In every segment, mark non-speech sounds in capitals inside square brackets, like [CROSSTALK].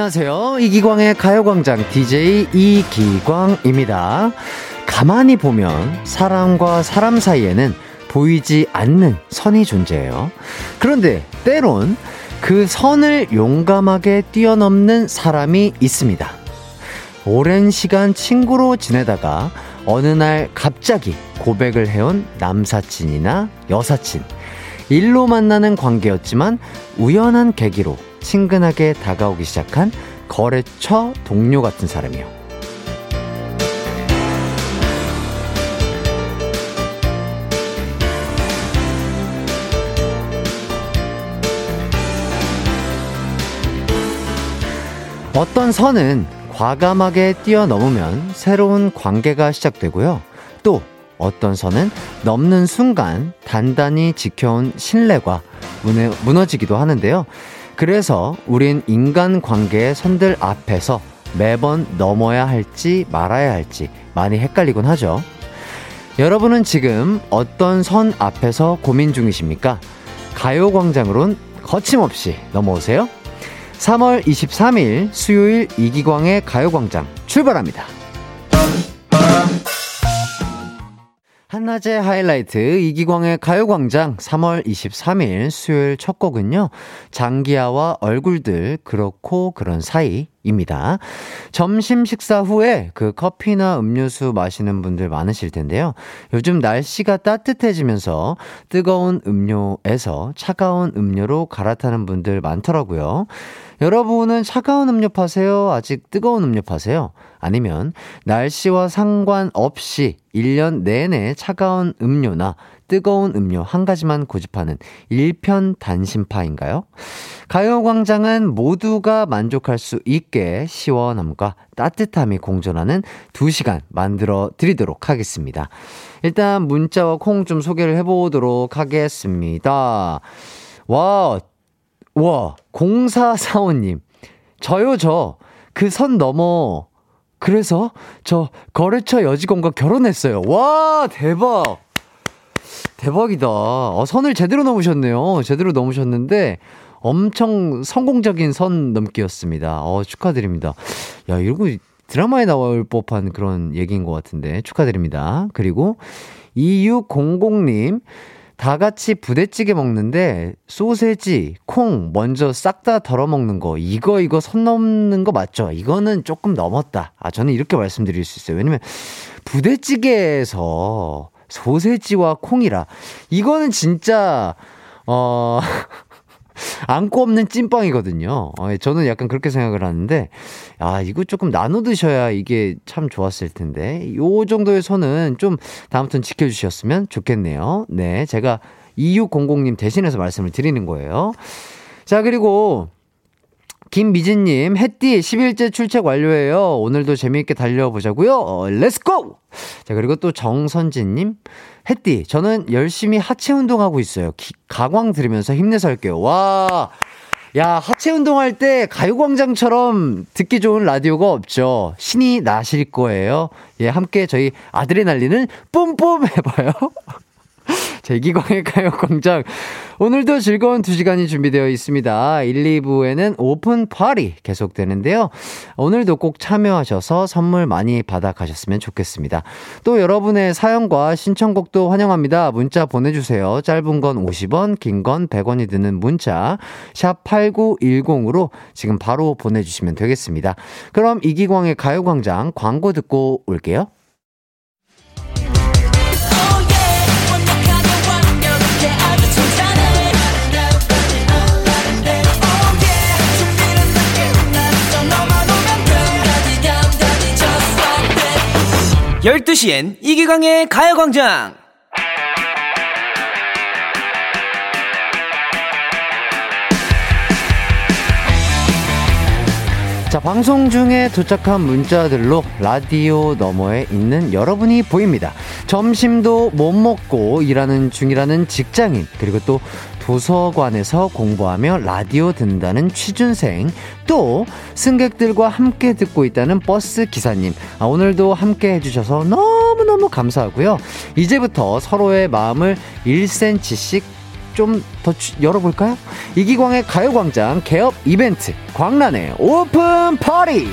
안녕하세요. 이기광의 가요광장 DJ 이기광입니다. 가만히 보면 사람과 사람 사이에는 보이지 않는 선이 존재해요. 그런데 때론 그 선을 용감하게 뛰어넘는 사람이 있습니다. 오랜 시간 친구로 지내다가 어느 날 갑자기 고백을 해온 남사친이나 여사친. 일로 만나는 관계였지만 우연한 계기로 친근하게 다가오기 시작한 거래처 동료 같은 사람이요. 어떤 선은 과감하게 뛰어넘으면 새로운 관계가 시작되고요. 또 어떤 선은 넘는 순간 단단히 지켜온 신뢰가 무너지기도 하는데요. 그래서 우린 인간 관계의 선들 앞에서 매번 넘어야 할지 말아야 할지 많이 헷갈리곤 하죠. 여러분은 지금 어떤 선 앞에서 고민 중이십니까? 가요광장으론 거침없이 넘어오세요. 3월 23일 수요일 이기광의 가요광장 출발합니다. 한낮의 하이라이트 이기광의 가요광장 3월 23일 수요일 첫 곡은요. 장기하와 얼굴들 그렇고 그런 사이 입니다. 점심 식사 후에 그 커피나 음료수 마시는 분들 많으실 텐데요. 요즘 날씨가 따뜻해지면서 뜨거운 음료에서 차가운 음료로 갈아타는 분들 많더라고요. 여러분은 차가운 음료 파세요? 아직 뜨거운 음료 파세요? 아니면 날씨와 상관없이 1년 내내 차가운 음료나 뜨거운 음료 한 가지만 고집하는 일편 단심파인가요? 가요광장은 모두가 만족할 수 있게 시원함과 따뜻함이 공존하는 2시간 만들어 드리도록 하겠습니다. 일단 문자와 콩 좀 소개를 해보도록 하겠습니다. 와, 와, 0445님. 저요, 저. 그 선 넘어. 그래서 저 거래처 여직원과 결혼했어요. 와, 대박. 대박이다. 어, 선을 제대로 넘으셨네요. 제대로 넘으셨는데 엄청 성공적인 선 넘기였습니다. 어, 축하드립니다. 야, 이러고 드라마에 나올 법한 그런 얘기인 것 같은데 축하드립니다. 그리고 2600님. 다 같이 부대찌개 먹는데 소세지, 콩 먼저 싹 다 덜어 먹는 거 이거 이거 선 넘는 거 맞죠? 이거는 조금 넘었다. 아 저는 이렇게 말씀드릴 수 있어요. 왜냐면 부대찌개에서 소세지와 콩이라 이거는 진짜 어 [LAUGHS] 앙꼬 없는 찐빵이거든요. 어, 예, 저는 약간 그렇게 생각을 하는데, 아, 이거 조금 나눠 드셔야 이게 참 좋았을 텐데, 요 정도의 선은 좀 다음부터는 지켜주셨으면 좋겠네요. 네, 제가 2600님 대신해서 말씀을 드리는 거예요. 자, 그리고, 김미진님, 햇띠 10일째 출첵 완료해요. 오늘도 재미있게 달려보자고요. 어, Let's go! 자, 그리고 또 정선진님, 햇띠, 저는 열심히 하체 운동하고 있어요. 기, 가광 들으면서 힘내서 할게요. 와! 야, 하체 운동할 때 가요광장처럼 듣기 좋은 라디오가 없죠. 신이 나실 거예요. 예, 함께 저희 아드레날린을 뿜뿜 해봐요. [LAUGHS] 자, 이기광의 가요광장. 오늘도 즐거운 2시간이 준비되어 있습니다. 1, 2부에는 오픈 파리 계속되는데요. 오늘도 꼭 참여하셔서 선물 많이 받아가셨으면 좋겠습니다. 또 여러분의 사연과 신청곡도 환영합니다. 문자 보내주세요. 짧은 건 50원, 긴 건 100원이 드는 문자, 샵 8910으로 지금 바로 보내주시면 되겠습니다. 그럼 이기광의 가요광장 광고 듣고 올게요. 열두 시엔 이기광의 가요광장! 자, 방송 중에 도착한 문자들로 라디오 너머에 있는 여러분이 보입니다. 점심도 못 먹고 일하는 중이라는 직장인, 그리고 또 도서관에서 공부하며 라디오 듣는다는 취준생, 또 승객들과 함께 듣고 있다는 버스 기사님, 아, 오늘도 함께 해주셔서 너무너무 감사하고요. 이제부터 서로의 마음을 1cm씩 좀더 열어볼까요? 이기광의 가요광장 개업 이벤트 광란의 오픈 파티!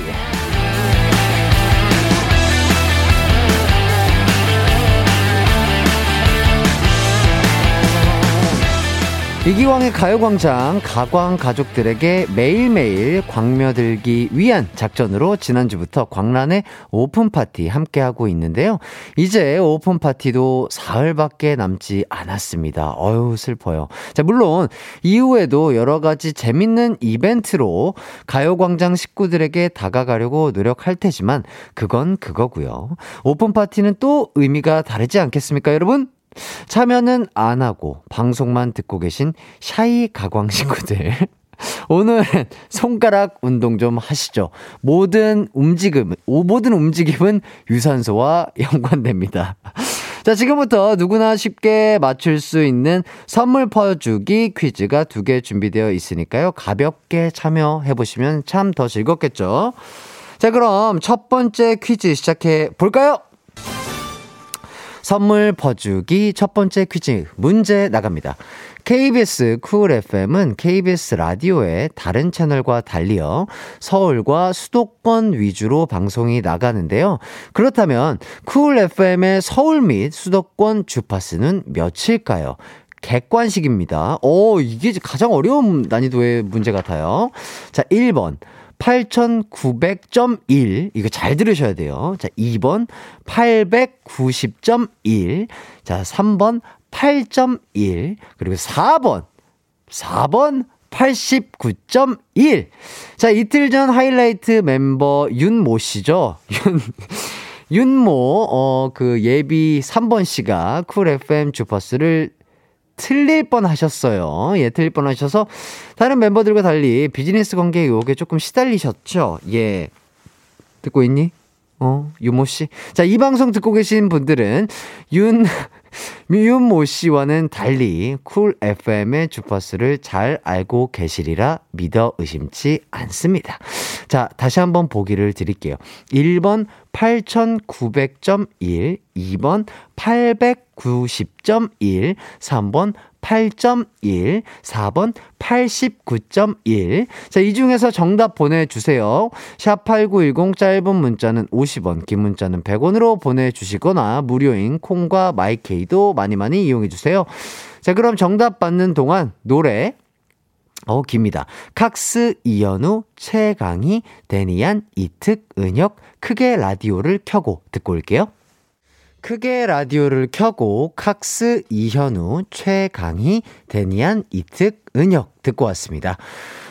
이기광의 가요광장 가광 가족들에게 매일매일 광며들기 위한 작전으로 지난주부터 광란의 오픈파티 함께하고 있는데요. 이제 오픈파티도 사흘밖에 남지 않았습니다. 어휴, 슬퍼요. 자, 물론 이후에도 여러 가지 재밌는 이벤트로 가요광장 식구들에게 다가가려고 노력할 테지만 그건 그거고요. 오픈파티는 또 의미가 다르지 않겠습니까, 여러분? 참여는 안 하고 방송만 듣고 계신 샤이 가광 식구들. [LAUGHS] 오늘은 손가락 운동 좀 하시죠. 모든 움직임, 모든 움직임은 유산소와 연관됩니다. [LAUGHS] 자, 지금부터 누구나 쉽게 맞출 수 있는 선물 퍼주기 퀴즈가 두 개 준비되어 있으니까요. 가볍게 참여해보시면 참 더 즐겁겠죠. 자, 그럼 첫 번째 퀴즈 시작해 볼까요? 선물 퍼주기 첫 번째 퀴즈 문제 나갑니다. KBS Cool FM은 KBS 라디오의 다른 채널과 달리어 서울과 수도권 위주로 방송이 나가는데요. 그렇다면 Cool FM의 서울 및 수도권 주파수는 몇일까요? 객관식입니다. 오, 이게 가장 어려운 난이도의 문제 같아요. 자, 1번. 8900.1. 이거 잘 들으셔야 돼요. 자, 2번 890.1. 자, 3번 8.1. 그리고 4번 4번 89.1. 자, 이틀 전 하이라이트 멤버 윤모 씨죠. [LAUGHS] 윤 윤모 어 그 예비 3번 씨가 Cool FM 주파수를 틀릴 뻔 하셨어요. 예, 틀릴 뻔 하셔서 다른 멤버들과 달리 비즈니스 관계 의혹에 조금 시달리셨죠. 예. 듣고 있니? 어, 유모 씨. 자, 이 방송 듣고 계신 분들은 윤 미윤모 씨와는 달리 쿨 FM의 주파수를 잘 알고 계시리라 믿어 의심치 않습니다. 자, 다시 한번 보기를 드릴게요. 1번 8900.1, 2번 890.1, 3번 8.1, 4번 89.1. 자, 이 중에서 정답 보내주세요. 샵8910 짧은 문자는 50원, 긴 문자는 100원으로 보내주시거나 무료인 콩과 마이케이도 많이 많이 이용해주세요. 자, 그럼 정답 받는 동안 노래 어, 깁니다. 칵스, 이현우, 최강희, 데니안, 이특, 은혁, 크게 라디오를 켜고 듣고 올게요. 크게 라디오를 켜고 칵스, 이현우, 최강희, 데니안, 이특, 은혁 듣고 왔습니다.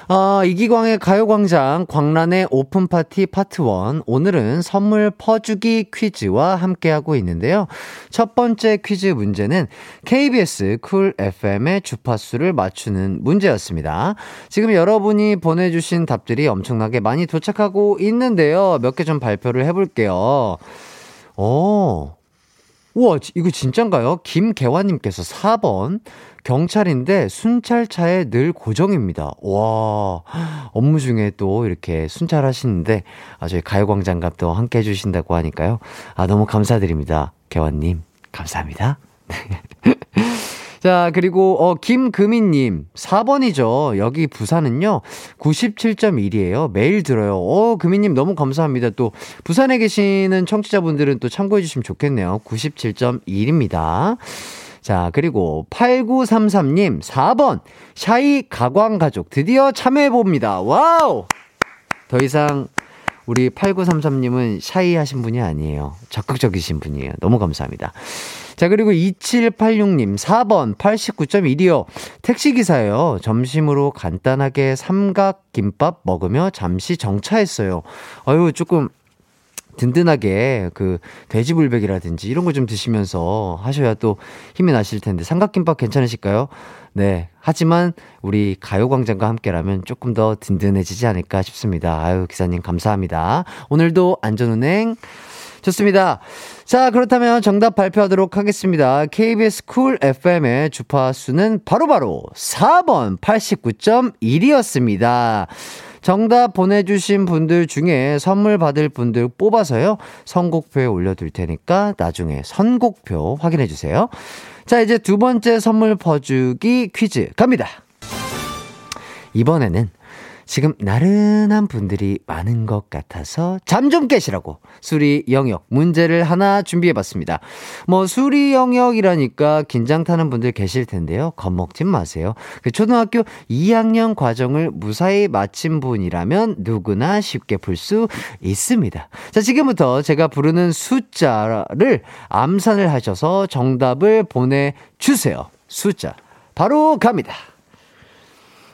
어, 이기광의 가요광장 광란의 오픈파티 파트 1. 오늘은 선물 퍼주기 퀴즈와 함께하고 있는데요. 첫 번째 퀴즈 문제는 KBS 쿨 FM의 주파수를 맞추는 문제였습니다. 지금 여러분이 보내주신 답들이 엄청나게 많이 도착하고 있는데요. 몇 개 좀 발표를 해볼게요. 오, 우와, 이거 진짠가요? 김계화님께서 4번. 경찰인데 순찰차에 늘 고정입니다. 와, 업무 중에 또 이렇게 순찰하시는데, 아, 저희 가요광장갑도 함께 해주신다고 하니까요. 아, 너무 감사드립니다. 개화님. 감사합니다. [LAUGHS] 자, 그리고, 어, 김금희님, 4번이죠. 여기 부산은요, 97.1이에요. 매일 들어요. 어, 금희님 너무 감사합니다. 또, 부산에 계시는 청취자분들은 또 참고해주시면 좋겠네요. 97.1입니다. 자, 그리고 8933님, 4번, shy 가광 가족, 드디어 참여해봅니다. 와우! 더 이상 우리 8933님은 shy 하신 분이 아니에요. 적극적이신 분이에요. 너무 감사합니다. 자, 그리고 2786님, 4번 89.1이요. 택시기사예요. 점심으로 간단하게 삼각김밥 먹으며 잠시 정차했어요. 어유 조금 든든하게 그 돼지불백이라든지 이런 거 좀 드시면서 하셔야 또 힘이 나실 텐데 삼각김밥 괜찮으실까요? 네. 하지만 우리 가요광장과 함께라면 조금 더 든든해지지 않을까 싶습니다. 아유, 기사님 감사합니다. 오늘도 안전운행 좋습니다. 자, 그렇다면 정답 발표하도록 하겠습니다. KBS 쿨 FM의 주파수는 바로바로 바로 4번 89.1이었습니다. 정답 보내주신 분들 중에 선물 받을 분들 뽑아서요. 선곡표에 올려둘 테니까 나중에 선곡표 확인해주세요. 자, 이제 두 번째 선물 퍼주기 퀴즈 갑니다. 이번에는 지금 나른한 분들이 많은 것 같아서 잠 좀 깨시라고 수리 영역 문제를 하나 준비해 봤습니다. 뭐 수리 영역이라니까 긴장 타는 분들 계실 텐데요. 겁먹지 마세요. 그 초등학교 2학년 과정을 무사히 마친 분이라면 누구나 쉽게 풀 수 있습니다. 자, 지금부터 제가 부르는 숫자를 암산을 하셔서 정답을 보내 주세요. 숫자 바로 갑니다.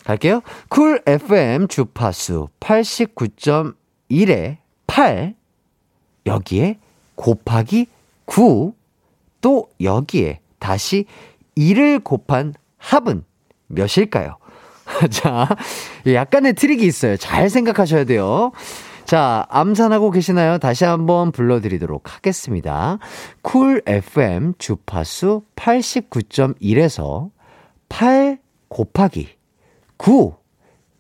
갈게요. 쿨 FM 주파수 89.1에 8 여기에 곱하기 9 또 여기에 다시 2를 곱한 합은 몇일까요? [LAUGHS] 자, 약간의 트릭이 있어요. 잘 생각하셔야 돼요. 자, 암산하고 계시나요? 다시 한번 불러드리도록 하겠습니다. 쿨 FM 주파수 89.1에서 8 곱하기 9.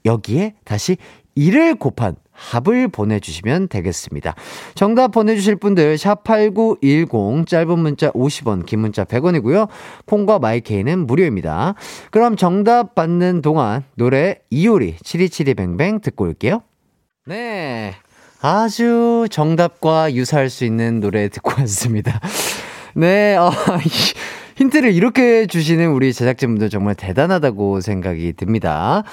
여기에 다시 1을 곱한 합을 보내주시면 되겠습니다. 정답 보내주실 분들, 샵8910, 짧은 문자 50원, 긴 문자 100원이고요. 콩과 마이케이는 무료입니다. 그럼 정답 받는 동안 노래 이효리, 7272뱅뱅 듣고 올게요. 네. 아주 정답과 유사할 수 있는 노래 듣고 왔습니다. 네, 어, [LAUGHS] 힌트를 이렇게 주시는 우리 제작진분들 정말 대단하다고 생각이 듭니다.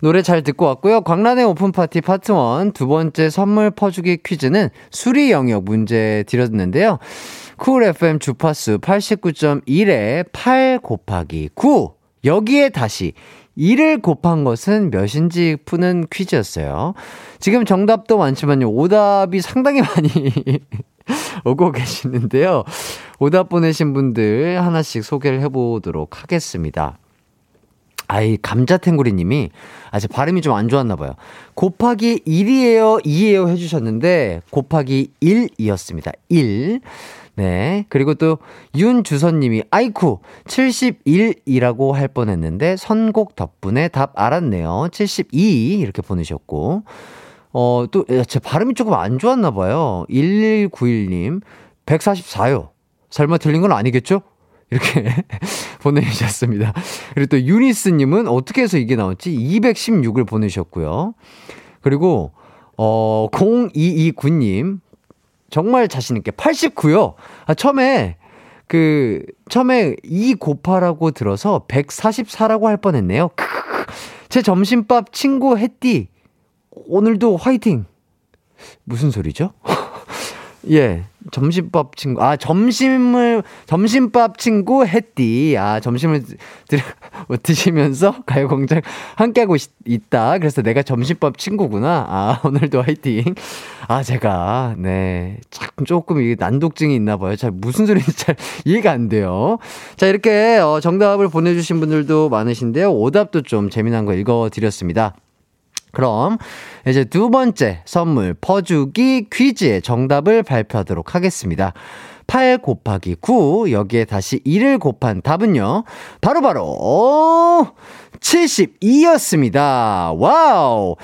노래 잘 듣고 왔고요. 광란의 오픈파티 파트 1 두 번째 선물 퍼주기 퀴즈는 수리 영역 문제 드렸는데요. 쿨 FM 주파수 89.1에 8 곱하기 9. 여기에 다시 2를 곱한 것은 몇인지 푸는 퀴즈였어요. 지금 정답도 많지만요. 오답이 상당히 많이 [LAUGHS] 오고 계시는데요. 오답 보내신 분들 하나씩 소개를 해보도록 하겠습니다. 아이, 감자탱구리 님이, 아, 제 발음이 좀 안 좋았나 봐요. 곱하기 1이에요, 2에요 해주셨는데, 곱하기 1이었습니다. 1. 네. 그리고 또, 윤주선 님이, 아이쿠, 71이라고 할 뻔 했는데, 선곡 덕분에 답 알았네요. 72. 이렇게 보내셨고, 어, 또, 제 발음이 조금 안 좋았나 봐요. 1191님, 144요. 설마 틀린 건 아니겠죠? 이렇게 [LAUGHS] 보내주셨습니다. 그리고 또 유니스님은 어떻게 해서 이게 나왔지? 216을 보내셨고요. 그리고, 어, 0229님, 정말 자신 있게 89요. 아, 처음에, 그, 처음에 2 곱하라고 들어서 144라고 할 뻔했네요. 제 점심밥 친구 햇띠 오늘도 화이팅! 무슨 소리죠? [LAUGHS] 예, 점심밥 친구, 아, 점심을, 점심밥 친구 햇띠. 아, 점심을 드, 드시면서 [LAUGHS] 가요광장 함께하고 있, 다 그래서 내가 점심밥 친구구나. 아, [LAUGHS] 오늘도 화이팅. 아, 제가, 네, 참 조금 이게 난독증이 있나 봐요. 잘, 무슨 소리인지 잘 [LAUGHS] 이해가 안 돼요. 자, 이렇게, 어, 정답을 보내주신 분들도 많으신데요. 오답도 좀 재미난 거 읽어드렸습니다. 그럼 이제 두 번째 선물 퍼주기 퀴즈의 정답을 발표하도록 하겠습니다. 8 곱하기 9 여기에 다시 1을 곱한 답은요. 바로 바로 72였습니다. 와우.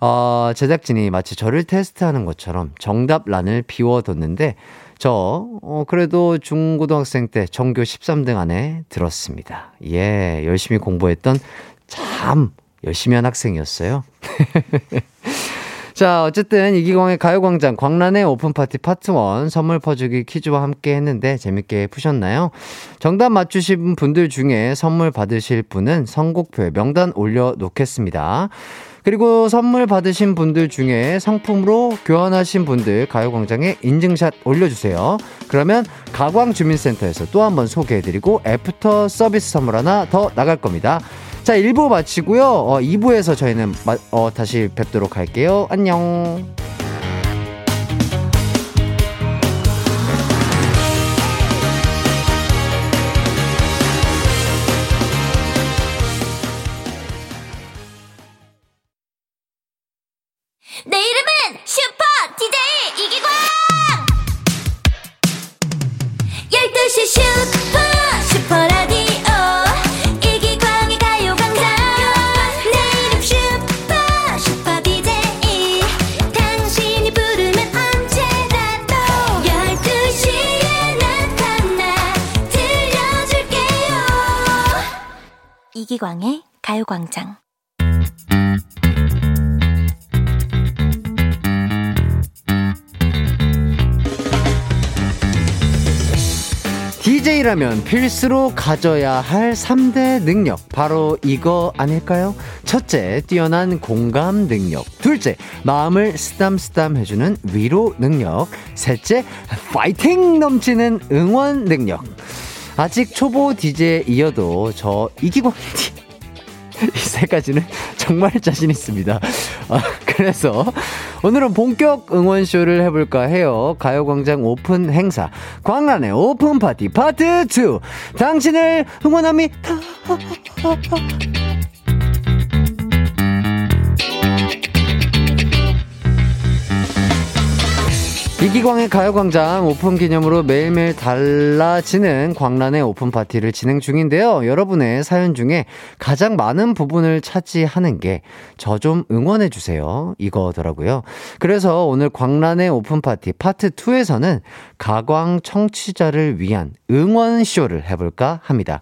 어, 제작진이 마치 저를 테스트하는 것처럼 정답란을 비워뒀는데 저 어, 그래도 중고등학생 때 전교 13등 안에 들었습니다. 예, 열심히 공부했던 참 열심히 한 학생이었어요. [LAUGHS] 자, 어쨌든 이기광의 가요광장 광란의 오픈파티 파트 1 선물 퍼주기 퀴즈와 함께 했는데 재밌게 푸셨나요? 정답 맞추신 분들 중에 선물 받으실 분은 선곡표에 명단 올려놓겠습니다. 그리고 선물 받으신 분들 중에 상품으로 교환하신 분들 가요광장에 인증샷 올려주세요. 그러면 가광주민센터에서 또 한 번 소개해드리고 애프터 서비스 선물 하나 더 나갈 겁니다. 자, 1부 마치고요. 어, 2부에서 저희는 마, 어, 다시 뵙도록 할게요. 안녕. DJ라면 필수로 가져야 할 3대 능력. 바로 이거 아닐까요? 첫째, 뛰어난 공감 능력. 둘째, 마음을 쓰담쓰담 해주는 위로 능력. 셋째, 파이팅 넘치는 응원 능력. 아직 초보 DJ이어도 저 이기광 이 세 가지는 [LAUGHS] 정말 자신 있습니다. 아, 그래서 오늘은 본격 응원쇼를 해볼까 해요. 가요광장 오픈 행사. 광란의 오픈 파티 파트 2. 당신을 응원합니다. 이기광의 가요광장 오픈 기념으로 매일매일 달라지는 광란의 오픈 파티를 진행 중인데요. 여러분의 사연 중에 가장 많은 부분을 차지하는 게 저 좀 응원해주세요. 이거더라고요. 그래서 오늘 광란의 오픈 파티 파트 2에서는 가광 청취자를 위한 응원쇼를 해볼까 합니다.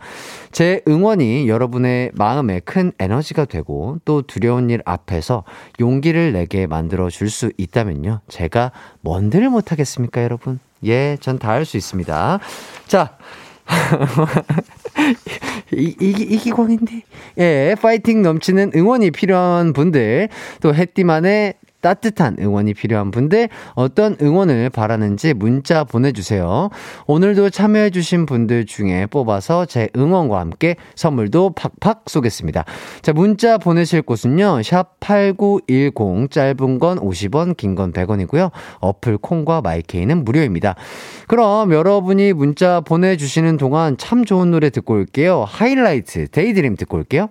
제 응원이 여러분의 마음에 큰 에너지가 되고 또 두려운 일 앞에서 용기를 내게 만들어 줄 수 있다면요. 제가 뭔들 못하겠습니까, 여러분? 예, 전 다 할 수 있습니다. 자. [LAUGHS] 이, 이, 이기광인데. 예, 파이팅 넘치는 응원이 필요한 분들, 또 해띠만의 따뜻한 응원이 필요한 분들 어떤 응원을 바라는지 문자 보내주세요. 오늘도 참여해주신 분들 중에 뽑아서 제 응원과 함께 선물도 팍팍 쏘겠습니다. 자, 문자 보내실 곳은요. 샵 8910 짧은 건 50원, 긴 건 100원이고요. 어플 콩과 마이케이는 무료입니다. 그럼 여러분이 문자 보내주시는 동안 참 좋은 노래 듣고 올게요. 하이라이트 Daydream 듣고 올게요.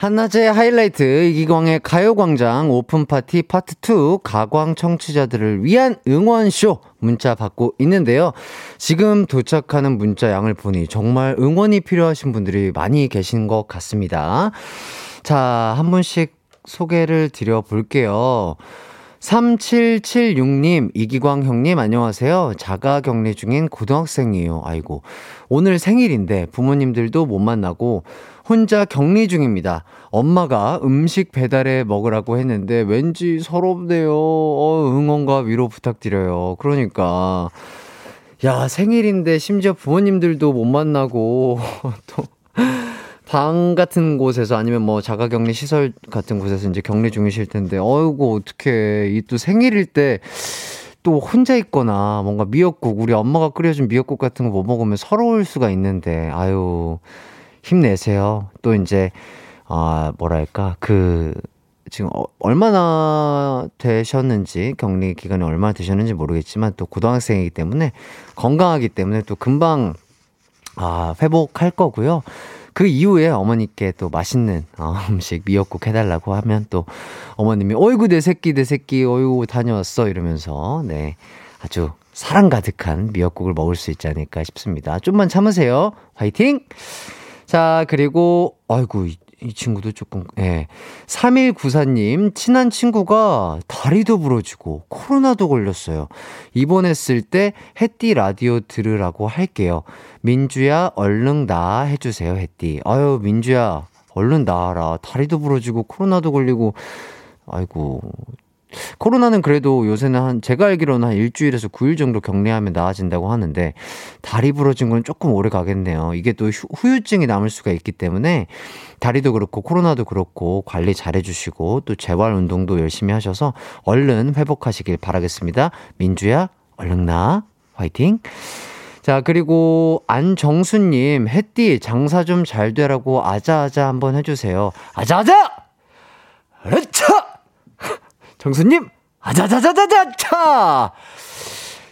한낮의 하이라이트 이기광의 가요광장 오픈파티 파트 2 가광 청취자들을 위한 응원쇼 문자 받고 있는데요. 지금 도착하는 문자 양을 보니 정말 응원이 필요하신 분들이 많이 계신 것 같습니다. 자, 한 분씩 소개를 드려 볼게요. 3776님, 이기광 형님, 안녕하세요. 자가 격리 중인 고등학생이에요. 아이고. 오늘 생일인데 부모님들도 못 만나고 혼자 격리 중입니다. 엄마가 음식 배달해 먹으라고 했는데 왠지 서럽네요. 어, 응원과 위로 부탁드려요. 그러니까. 야, 생일인데 심지어 부모님들도 못 만나고 [LAUGHS] 또. 방 같은 곳에서 아니면 뭐 자가격리 시설 같은 곳에서 이제 격리 중이실 텐데, 어이구, 어떡해. 이또 생일일 때 또 혼자 있거나 뭔가 미역국, 우리 엄마가 끓여준 미역국 같은 거 못 먹으면 서러울 수가 있는데, 아유, 힘내세요. 또 이제, 아, 뭐랄까, 그, 지금 어, 얼마나 되셨는지, 격리 기간이 얼마나 되셨는지 모르겠지만, 또 고등학생이기 때문에, 건강하기 때문에 또 금방, 아, 회복할 거고요. 그 이후에 어머니께 또 맛있는 어, [LAUGHS] 음식 미역국 해달라고 하면 또 어머님이 어이구 내 새끼 내 새끼 어이구 다녀왔어 이러면서 네 아주 사랑 가득한 미역국을 먹을 수 있지 않을까 싶습니다. 좀만 참으세요. 화이팅! 자, 그리고, 아이고, 이, 이 친구도 조금, 예. 3194님, 친한 친구가 다리도 부러지고 코로나도 걸렸어요. 입원했을 때 햇띠 라디오 들으라고 할게요. 민주야, 얼른 나 해주세요, 햇띠. 아유, 민주야, 얼른 나와라. 다리도 부러지고 코로나도 걸리고, 아이고, 코로나는 그래도 요새는 한 제가 알기로는 한 일주일에서 9일 정도 격리하면 나아진다고 하는데 다리 부러진 건 조금 오래 가겠네요. 이게 또 후유증이 남을 수가 있기 때문에 다리도 그렇고 코로나도 그렇고 관리 잘 해 주시고 또 재활 운동도 열심히 하셔서 얼른 회복하시길 바라겠습니다. 민주야 얼른 나 화이팅. 자, 그리고 안정수님, 햇띠 장사 좀 잘 되라고 아자아자 한번 해주세요. 아자아자! 그렇죠! 정수님, 아자자자자자차!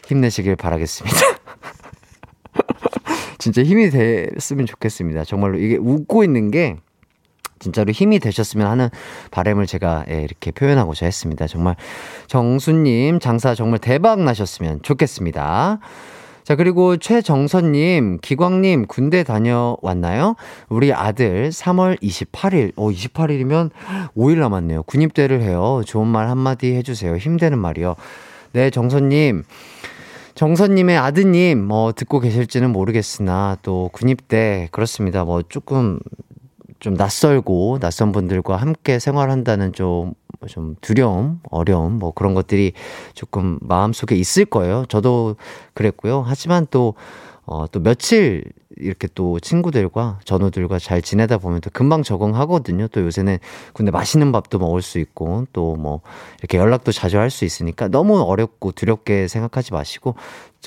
힘내시길 바라겠습니다. [LAUGHS] 진짜 힘이 됐으면 좋겠습니다. 정말로 이게 웃고 있는 게 진짜로 힘이 되셨으면 하는 바램을 제가 예, 이렇게 표현하고자 했습니다. 정말 정수님 장사 정말 대박 나셨으면 좋겠습니다. 자, 그리고 최정선님, 기광님, 군대 다녀왔나요? 우리 아들 3월 28일, 어, 28일이면 5일 남았네요. 군입대를 해요. 좋은 말 한마디 해주세요. 힘되는 말이요. 네, 정선님. 정선님의 아드님, 뭐, 듣고 계실지는 모르겠으나, 또, 군입대, 그렇습니다. 뭐, 조금, 좀 낯설고 낯선 분들과 함께 생활한다는 좀, 좀 두려움, 어려움, 뭐 그런 것들이 조금 마음속에 있을 거예요. 저도 그랬고요. 하지만 또, 어, 또 며칠 이렇게 또 친구들과 전우들과 잘 지내다 보면 또 금방 적응하거든요. 또 요새는 근데 맛있는 밥도 먹을 수 있고 또 뭐 이렇게 연락도 자주 할 수 있으니까 너무 어렵고 두렵게 생각하지 마시고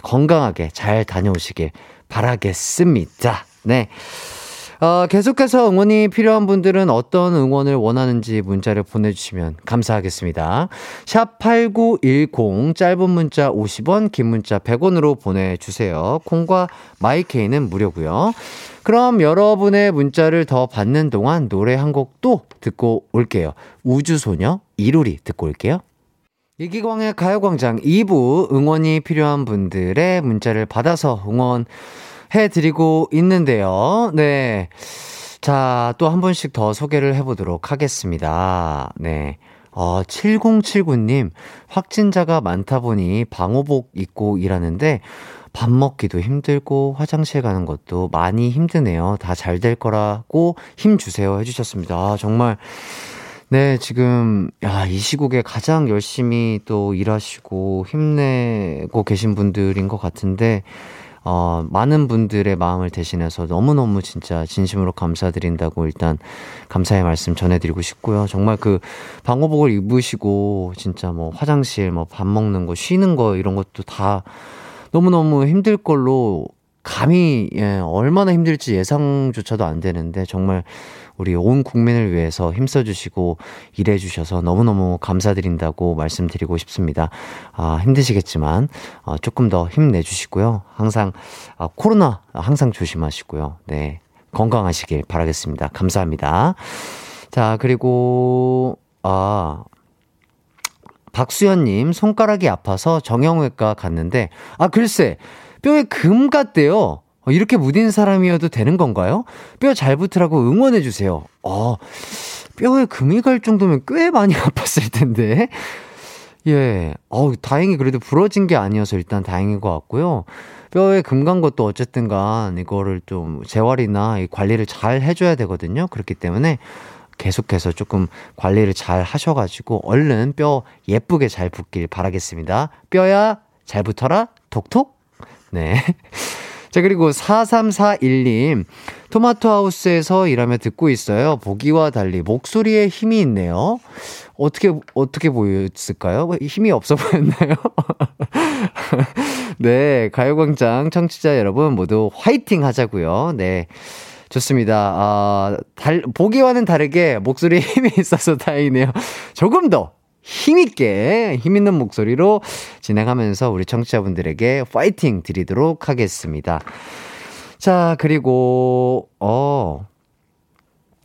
건강하게 잘 다녀오시길 바라겠습니다. 네. 어, 계속해서 응원이 필요한 분들은 어떤 응원을 원하는지 문자를 보내주시면 감사하겠습니다. 샵 8910, 짧은 문자 50원, 긴 문자 100원으로 보내주세요. 콩과 마이케이는 무료고요 그럼 여러분의 문자를 더 받는 동안 노래 한 곡 또 듣고 올게요. 우주소녀 이루리 듣고 올게요. 이기광의 가요광장 2부 응원이 필요한 분들의 문자를 받아서 응원 해드리고 있는데요. 네. 자, 또 한 분씩 더 소개를 해보도록 하겠습니다. 네. 어, 7079님, 확진자가 많다 보니 방호복 입고 일하는데 밥 먹기도 힘들고 화장실 가는 것도 많이 힘드네요. 다 잘 될 거라고 힘 주세요 해주셨습니다. 아, 정말. 네, 지금, 야, 이 시국에 가장 열심히 또 일하시고 힘내고 계신 분들인 것 같은데, 어, 많은 분들의 마음을 대신해서 너무너무 진짜 진심으로 감사드린다고 일단 감사의 말씀 전해드리고 싶고요. 정말 그 방호복을 입으시고 진짜 뭐 화장실, 뭐 밥 먹는 거, 쉬는 거 이런 것도 다 너무너무 힘들 걸로 감히, 예, 얼마나 힘들지 예상조차도 안 되는데 정말 우리 온 국민을 위해서 힘써주시고 일해주셔서 너무너무 감사드린다고 말씀드리고 싶습니다. 아, 힘드시겠지만, 어, 조금 더 힘내주시고요. 항상, 아, 코로나 항상 조심하시고요. 네. 건강하시길 바라겠습니다. 감사합니다. 자, 그리고, 아, 박수현님, 손가락이 아파서 정형외과 갔는데, 아, 글쎄, 뼈에 금 같대요. 어, 이렇게 무딘 사람이어도 되는 건가요? 뼈 잘 붙으라고 응원해주세요. 어, 뼈에 금이 갈 정도면 꽤 많이 [LAUGHS] 아팠을 텐데. 예, 어우, 다행히 그래도 부러진 게 아니어서 일단 다행인 것 같고요. 뼈에 금 간 것도 어쨌든 간 이거를 좀 재활이나 관리를 잘 해줘야 되거든요. 그렇기 때문에 계속해서 조금 관리를 잘 하셔가지고 얼른 뼈 예쁘게 잘 붙길 바라겠습니다. 뼈야 잘 붙어라 톡톡. 네. [LAUGHS] 자, 그리고 4341님, 토마토 하우스에서 일하며 듣고 있어요. 보기와 달리 목소리에 힘이 있네요. 어떻게, 어떻게 보였을까요? 힘이 없어 보였나요? [LAUGHS] 네, 가요광장 청취자 여러분 모두 화이팅 하자고요. 네. 좋습니다. 아, 달, 보기와는 다르게 목소리에 힘이 있어서 다행이네요. 조금 더 힘있게, 힘있는 목소리로 진행하면서 우리 청취자분들에게 파이팅 드리도록 하겠습니다. 자, 그리고, 어,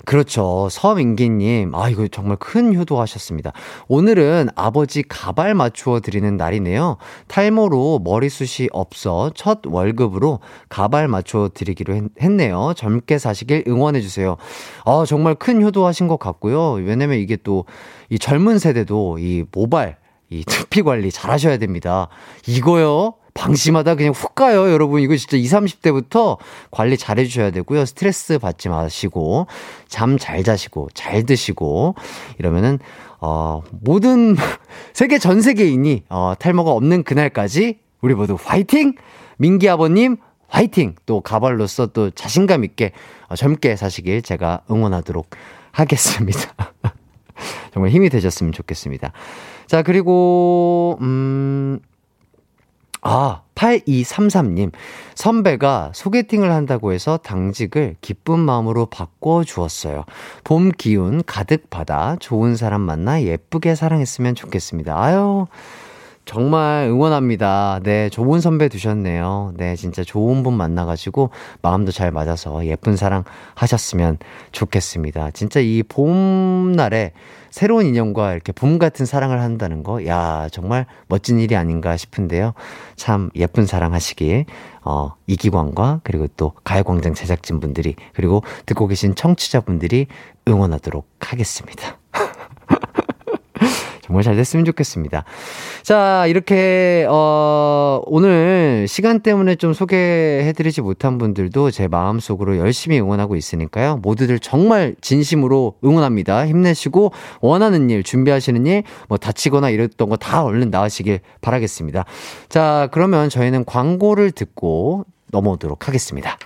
그렇죠. 서민기님, 아, 이거 정말 큰 효도하셨습니다. 오늘은 아버지 가발 맞추어 드리는 날이네요. 탈모로 머리숱이 없어 첫 월급으로 가발 맞추어 드리기로 했, 네요 젊게 사시길 응원해주세요. 아, 정말 큰 효도하신 것 같고요. 왜냐면 이게 또, 이 젊은 세대도 이 모발, 이 두피 관리 잘 하셔야 됩니다. 이거요? 방심하다 그냥 훅 가요, 여러분. 이거 진짜 20, 30대부터 관리 잘 해주셔야 되고요. 스트레스 받지 마시고, 잠 잘 자시고, 잘 드시고, 이러면은, 어, 모든, [LAUGHS] 세계 전 세계인이, 어, 탈모가 없는 그날까지 우리 모두 화이팅! 민기 아버님, 화이팅! 또 가발로서 또 자신감 있게 어, 젊게 사시길 제가 응원하도록 하겠습니다. [LAUGHS] 정말 힘이 되셨으면 좋겠습니다. 자, 그리고, 음, 아, 8233님. 선배가 소개팅을 한다고 해서 당직을 기쁜 마음으로 바꿔주었어요. 봄 기운 가득 받아 좋은 사람 만나 예쁘게 사랑했으면 좋겠습니다. 아유, 정말 응원합니다. 네, 좋은 선배 두셨네요. 네, 진짜 좋은 분 만나가지고 마음도 잘 맞아서 예쁜 사랑 하셨으면 좋겠습니다. 진짜 이 봄날에 새로운 인연과 이렇게 봄 같은 사랑을 한다는 거, 야, 정말 멋진 일이 아닌가 싶은데요. 참 예쁜 사랑 하시길, 어, 이기광과 그리고 또 가요광장 제작진 분들이, 그리고 듣고 계신 청취자분들이 응원하도록 하겠습니다. 정말 잘 됐으면 좋겠습니다. 자, 이렇게, 어, 오늘 시간 때문에 좀 소개해드리지 못한 분들도 제 마음속으로 열심히 응원하고 있으니까요. 모두들 정말 진심으로 응원합니다. 힘내시고, 원하는 일, 준비하시는 일, 뭐 다치거나 이랬던 거 다 얼른 나으시길 바라겠습니다. 자, 그러면 저희는 광고를 듣고 넘어오도록 하겠습니다.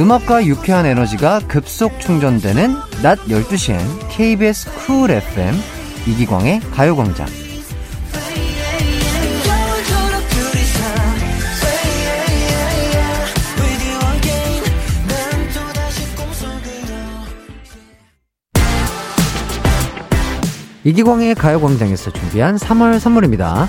음악과 유쾌한 에너지가 급속 충전되는 낮 12시엔 KBS 쿨 FM 이기광의 가요광장. 이기광의 가요광장에서 준비한 3월 선물입니다.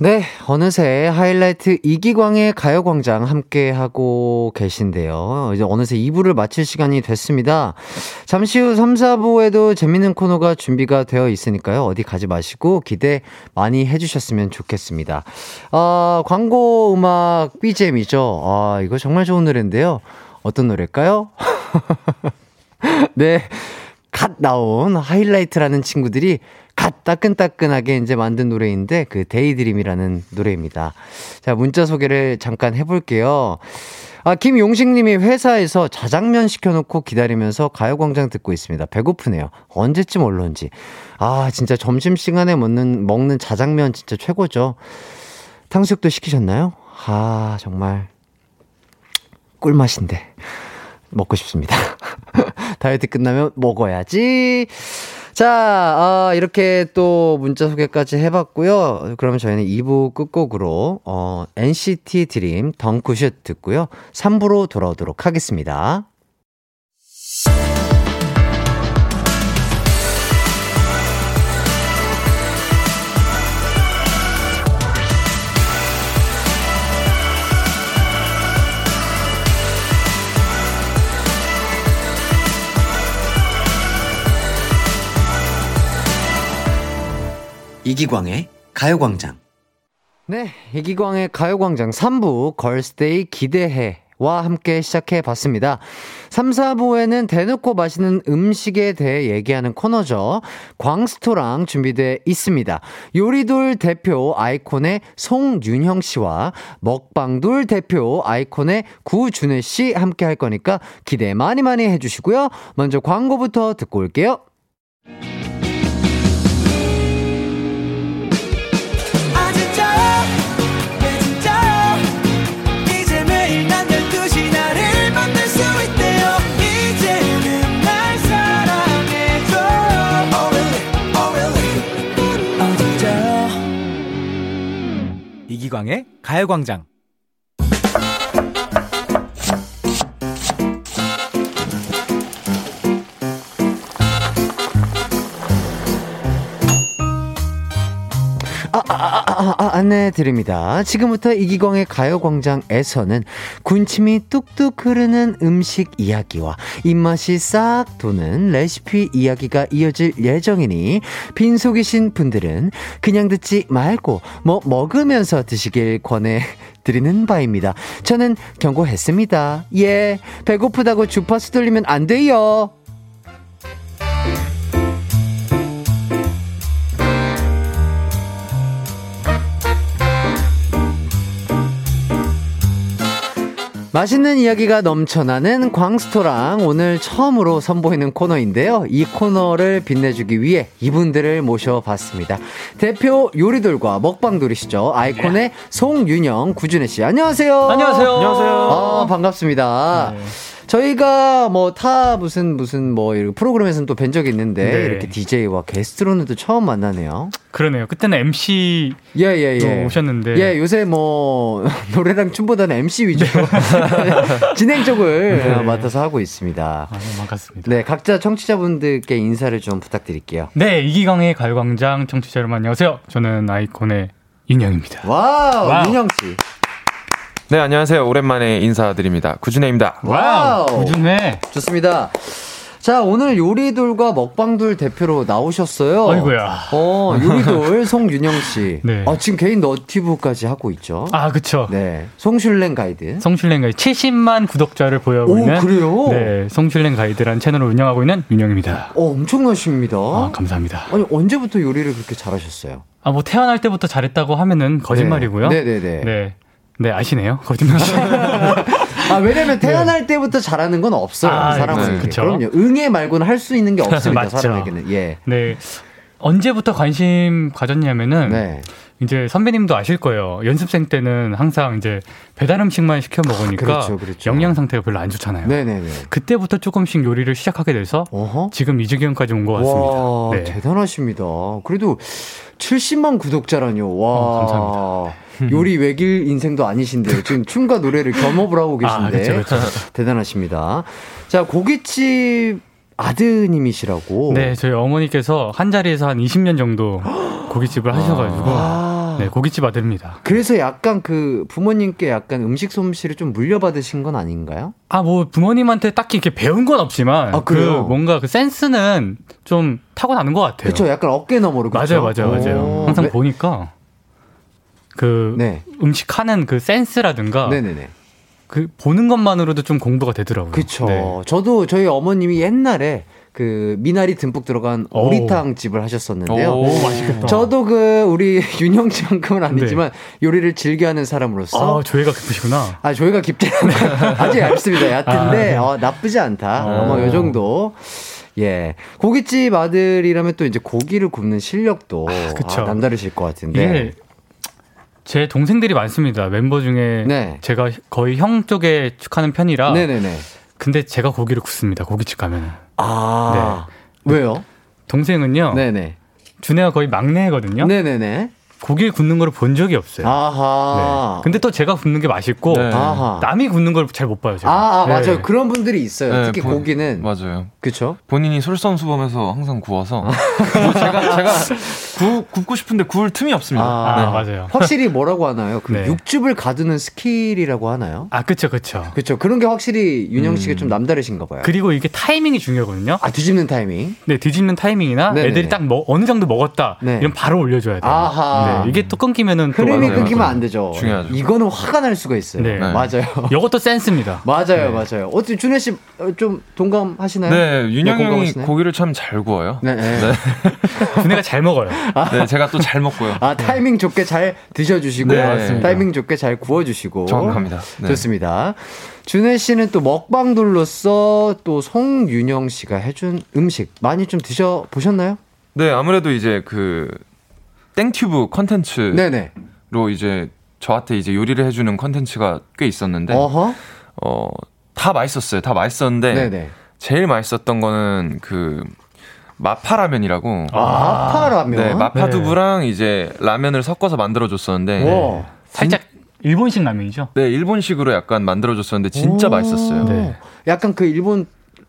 네, 어느새 하이라이트 이기광의 가요광장 함께하고 계신데요. 이제 어느새 2부를 마칠 시간이 됐습니다. 잠시 후 3, 4부에도 재밌는 코너가 준비가 되어 있으니까요. 어디 가지 마시고 기대 많이 해주셨으면 좋겠습니다. 아, 광고 음악 BGM이죠. 아, 이거 정말 좋은 노래인데요. 어떤 노래일까요? [LAUGHS] 네. 갓 나온 하이라이트라는 친구들이 갓 따끈따끈하게 이제 만든 노래인데 그 Daydream이라는 노래입니다. 자, 문자 소개를 잠깐 해볼게요. 아, 김용식 님이 회사에서 자장면 시켜놓고 기다리면서 가요광장 듣고 있습니다. 배고프네요. 언제쯤 올런지. 아, 진짜 점심시간에 먹는, 먹는 자장면 진짜 최고죠. 탕수육도 시키셨나요? 아, 정말. 꿀맛인데. 먹고 싶습니다. [LAUGHS] 다이어트 끝나면 먹어야지. 자, 어, 이렇게 또 문자 소개까지 해봤고요. 그러면 저희는 2부 끝곡으로, 어, NCT 드림 덩크슛 듣고요. 3부로 돌아오도록 하겠습니다. 이기광의 가요광장. 네, 이기광의 가요광장 3부 걸스데이 기대해. 와 함께 시작해 봤습니다. 3, 4부에는 대놓고 맛있는 음식에 대해 얘기하는 코너죠. 광스토랑 준비돼 있습니다. 요리돌 대표 아이콘의 송윤형 씨와 먹방돌 대표 아이콘의 구준혜 씨 함께 할 거니까 기대 많이 많이 해주시고요. 먼저 광고부터 듣고 올게요. 이기광의 가요광장. 아, 아, 아, 아, 아, 안내 드립니다. 지금부터 이기광의 가요광장에서는 군침이 뚝뚝 흐르는 음식 이야기와 입맛이 싹 도는 레시피 이야기가 이어질 예정이니 빈속이신 분들은 그냥 듣지 말고 뭐 먹으면서 드시길 권해 드리는 바입니다. 저는 경고했습니다. 예, 배고프다고 주파수 돌리면 안 돼요. 맛있는 이야기가 넘쳐나는 광스토랑 오늘 처음으로 선보이는 코너인데요. 이 코너를 빛내주기 위해 이분들을 모셔봤습니다. 대표 요리돌과 먹방돌이시죠. 아이콘의 송윤영, 구준혜 씨. 안녕하세요. 안녕하세요. 안녕하세요. 아, 반갑습니다. 네. 저희가 뭐 타 무슨 무슨 뭐 이런 프로그램에서는 또 뵌 적이 있는데 네. 이렇게 DJ와 게스트로는 또 처음 만나네요. 그러네요. 그때는 MC 예, 예, 예. 오셨는데 예, 요새 뭐 [LAUGHS] 노래랑 춤보다는 MC 위주로 진행 쪽을 네. [LAUGHS] 맡아서 하고 있습니다. 아, 네, 반갑습니다. 네, 각자 청취자분들께 인사를 좀 부탁드릴게요. 네, 이기광의 가요광장 청취자 여러분 안녕하세요. 저는 아이콘의. wow, wow. 윤형 씨. 네, 안녕하세요. 오랜만에 인사드립니다. 구준회입니다. Wow, 구준회. 좋습니다. 자, 오늘 요리돌과 먹방돌 대표로 나오셨어요. 아이고야. 어, 요리돌 [LAUGHS] 송윤형 씨. 네. 아, 지금 개인 너튜브까지 하고 있죠. 아, 그쵸. 네. 송슐랭 가이드. 송슐랭 가이드. 70만 구독자를 보유하고 오, 있는. 그래요? 네. 송슐랭 가이드라는 채널을 운영하고 있는 윤형입니다. 어, 엄청나십니다. 아, 감사합니다. 아니, 언제부터 요리를 그렇게 잘하셨어요? 아, 뭐 태어날 때부터 잘했다고 하면은 거짓말이고요. 네, 네, 네. 네. 네, 아시네요. 거짓말. [LAUGHS] 아, 왜냐면 태어날 네. 때부터 잘하는 건 없어요. 아, 사람은. 네. 그럼요. 응애 말고는 할 수 있는 게 없습니다. [LAUGHS] 사람에게는. 예. 네. 언제부터 관심 가졌냐면은 네. 이제 선배님도 아실 거예요. 연습생 때는 항상 이제 배달 음식만 시켜 먹으니까 그렇죠, 그렇죠. 영양 상태가 별로 안 좋잖아요. 네네네. 그때부터 조금씩 요리를 시작하게 돼서 어허? 지금 이 지경까지 온 것 같습니다. 와, 네. 대단하십니다. 그래도 70만 구독자라뇨. 와. 어, 감사합니다. [LAUGHS] 요리 외길 인생도 아니신데요. 지금 춤과 노래를 겸업을 하고 아, 계신데 아, 그쵸, 그쵸. [LAUGHS] 대단하십니다. 자 고깃집 아드님이시라고. 네, 저희 어머니께서 한 자리에서 한 20년 정도 [GASPS] 고깃집을 하셔가지고. 아. 네, 고깃집 아들입니다. 그래서 약간 그 부모님께 약간 음식 솜씨를 좀 물려받으신 건 아닌가요? 아, 뭐 부모님한테 딱히 이렇게 배운 건 없지만 아, 그 뭔가 그 센스는 좀 타고나는 것 같아요. 그렇죠, 약간 어깨 너머로. 그쵸? 맞아요, 맞아요, 맞아요. 항상 왜? 보니까 그 네. 음식 하는 그 센스라든가 네네네. 그 보는 것만으로도 좀 공부가 되더라고요. 그렇죠. 네. 저도 저희 어머님이 옛날에 그 미나리 듬뿍 들어간 오리탕 집을 하셨었는데요. 오, 맛있겠다. 저도 그 우리 [LAUGHS] 윤영 씨만큼은 아니지만 네. 요리를 즐겨하는 사람으로서 아, 조예가 깊으시구나. 아, 조예가 깊지 않아요. 아주 얇습니다. 얕은데 아, 네. 어, 나쁘지 않다. 어, 뭐요 정도. 예. 고깃집 아들이라면 또 이제 고기를 굽는 실력도 아, 아, 남다르실 것 같은데. 예. 제 동생들이 많습니다. 멤버 중에 네. 제가 거의 형 쪽에 축하는 편이라. 네네네. 근데 제가 고기를 굽습니다. 고깃집 가면은. 아. 네. 왜요? 동생은요. 네네. 준혜가 거의 막내거든요. 네네네. 고기를 굽는 걸 본 적이 없어요. 아하. 네. 근데 또 제가 굽는 게 맛있고 네. 남이 굽는 걸 잘 못 봐요. 제가. 아, 아 네. 맞아요. 그런 분들이 있어요. 네, 특히 본, 고기는 맞아요. 그렇죠. 본인이 솔선수범해서 항상 구워서 [LAUGHS] 뭐 제가 제가 구, 굽고 싶은데 구울 틈이 없습니다. 아, 네. 맞아요. 확실히 뭐라고 하나요? 그 네. 육즙을 가두는 스킬이라고 하나요? 아, 그렇죠, 그렇죠. 그렇죠. 그런 게 확실히 윤형 씨가 음. 좀 남다르신가 봐요. 그리고 이게 타이밍이 중요하거든요. 아, 뒤집는 타이밍. 네, 뒤집는 타이밍이나 네네네. 애들이 딱 뭐, 어느 정도 먹었다. 네. 이런 바로 올려줘야 돼요. 아하. 네, 이게 또 끊기면은 흐름이 끊기면 안 되죠. 중요하죠. 이거는 화가 날 수가 있어요. 네, 네. 맞아요. [LAUGHS] 이것도 센스입니다. 맞아요, 네. 맞아요. 어떻게 준회 씨 좀 어, 동감하시나요? 네, 윤형 형이 고기를 참 잘 구워요. 네, 네. [LAUGHS] 준회가 잘 먹어요. 아. 네, 제가 또 잘 먹고요. 아 타이밍 좋게 잘 드셔주시고 네, 타이밍 좋게 잘 구워주시고 정확합니다. 네. 좋습니다. 준회 씨는 또 먹방돌로서 또 송윤형 씨가 해준 음식 많이 좀 드셔 보셨나요? 네, 아무래도 이제 그 땡튜브 컨텐츠로 네네. 이제 저한테 이제 요리를 해주는 컨텐츠가 꽤 있었는데 어허? 어, 다 맛있었어요. 다 맛있었는데 네네. 제일 맛있었던 거는 그 마파라면이라고. 아, 마파라면? 네, 마파두부랑 네. 이제 라면을 섞어서 만들어줬었는데. 네. 살짝 일본식 라면이죠? 네, 일본식으로 약간 만들어줬었는데 진짜 맛있었어요. 네. 약간 그 일본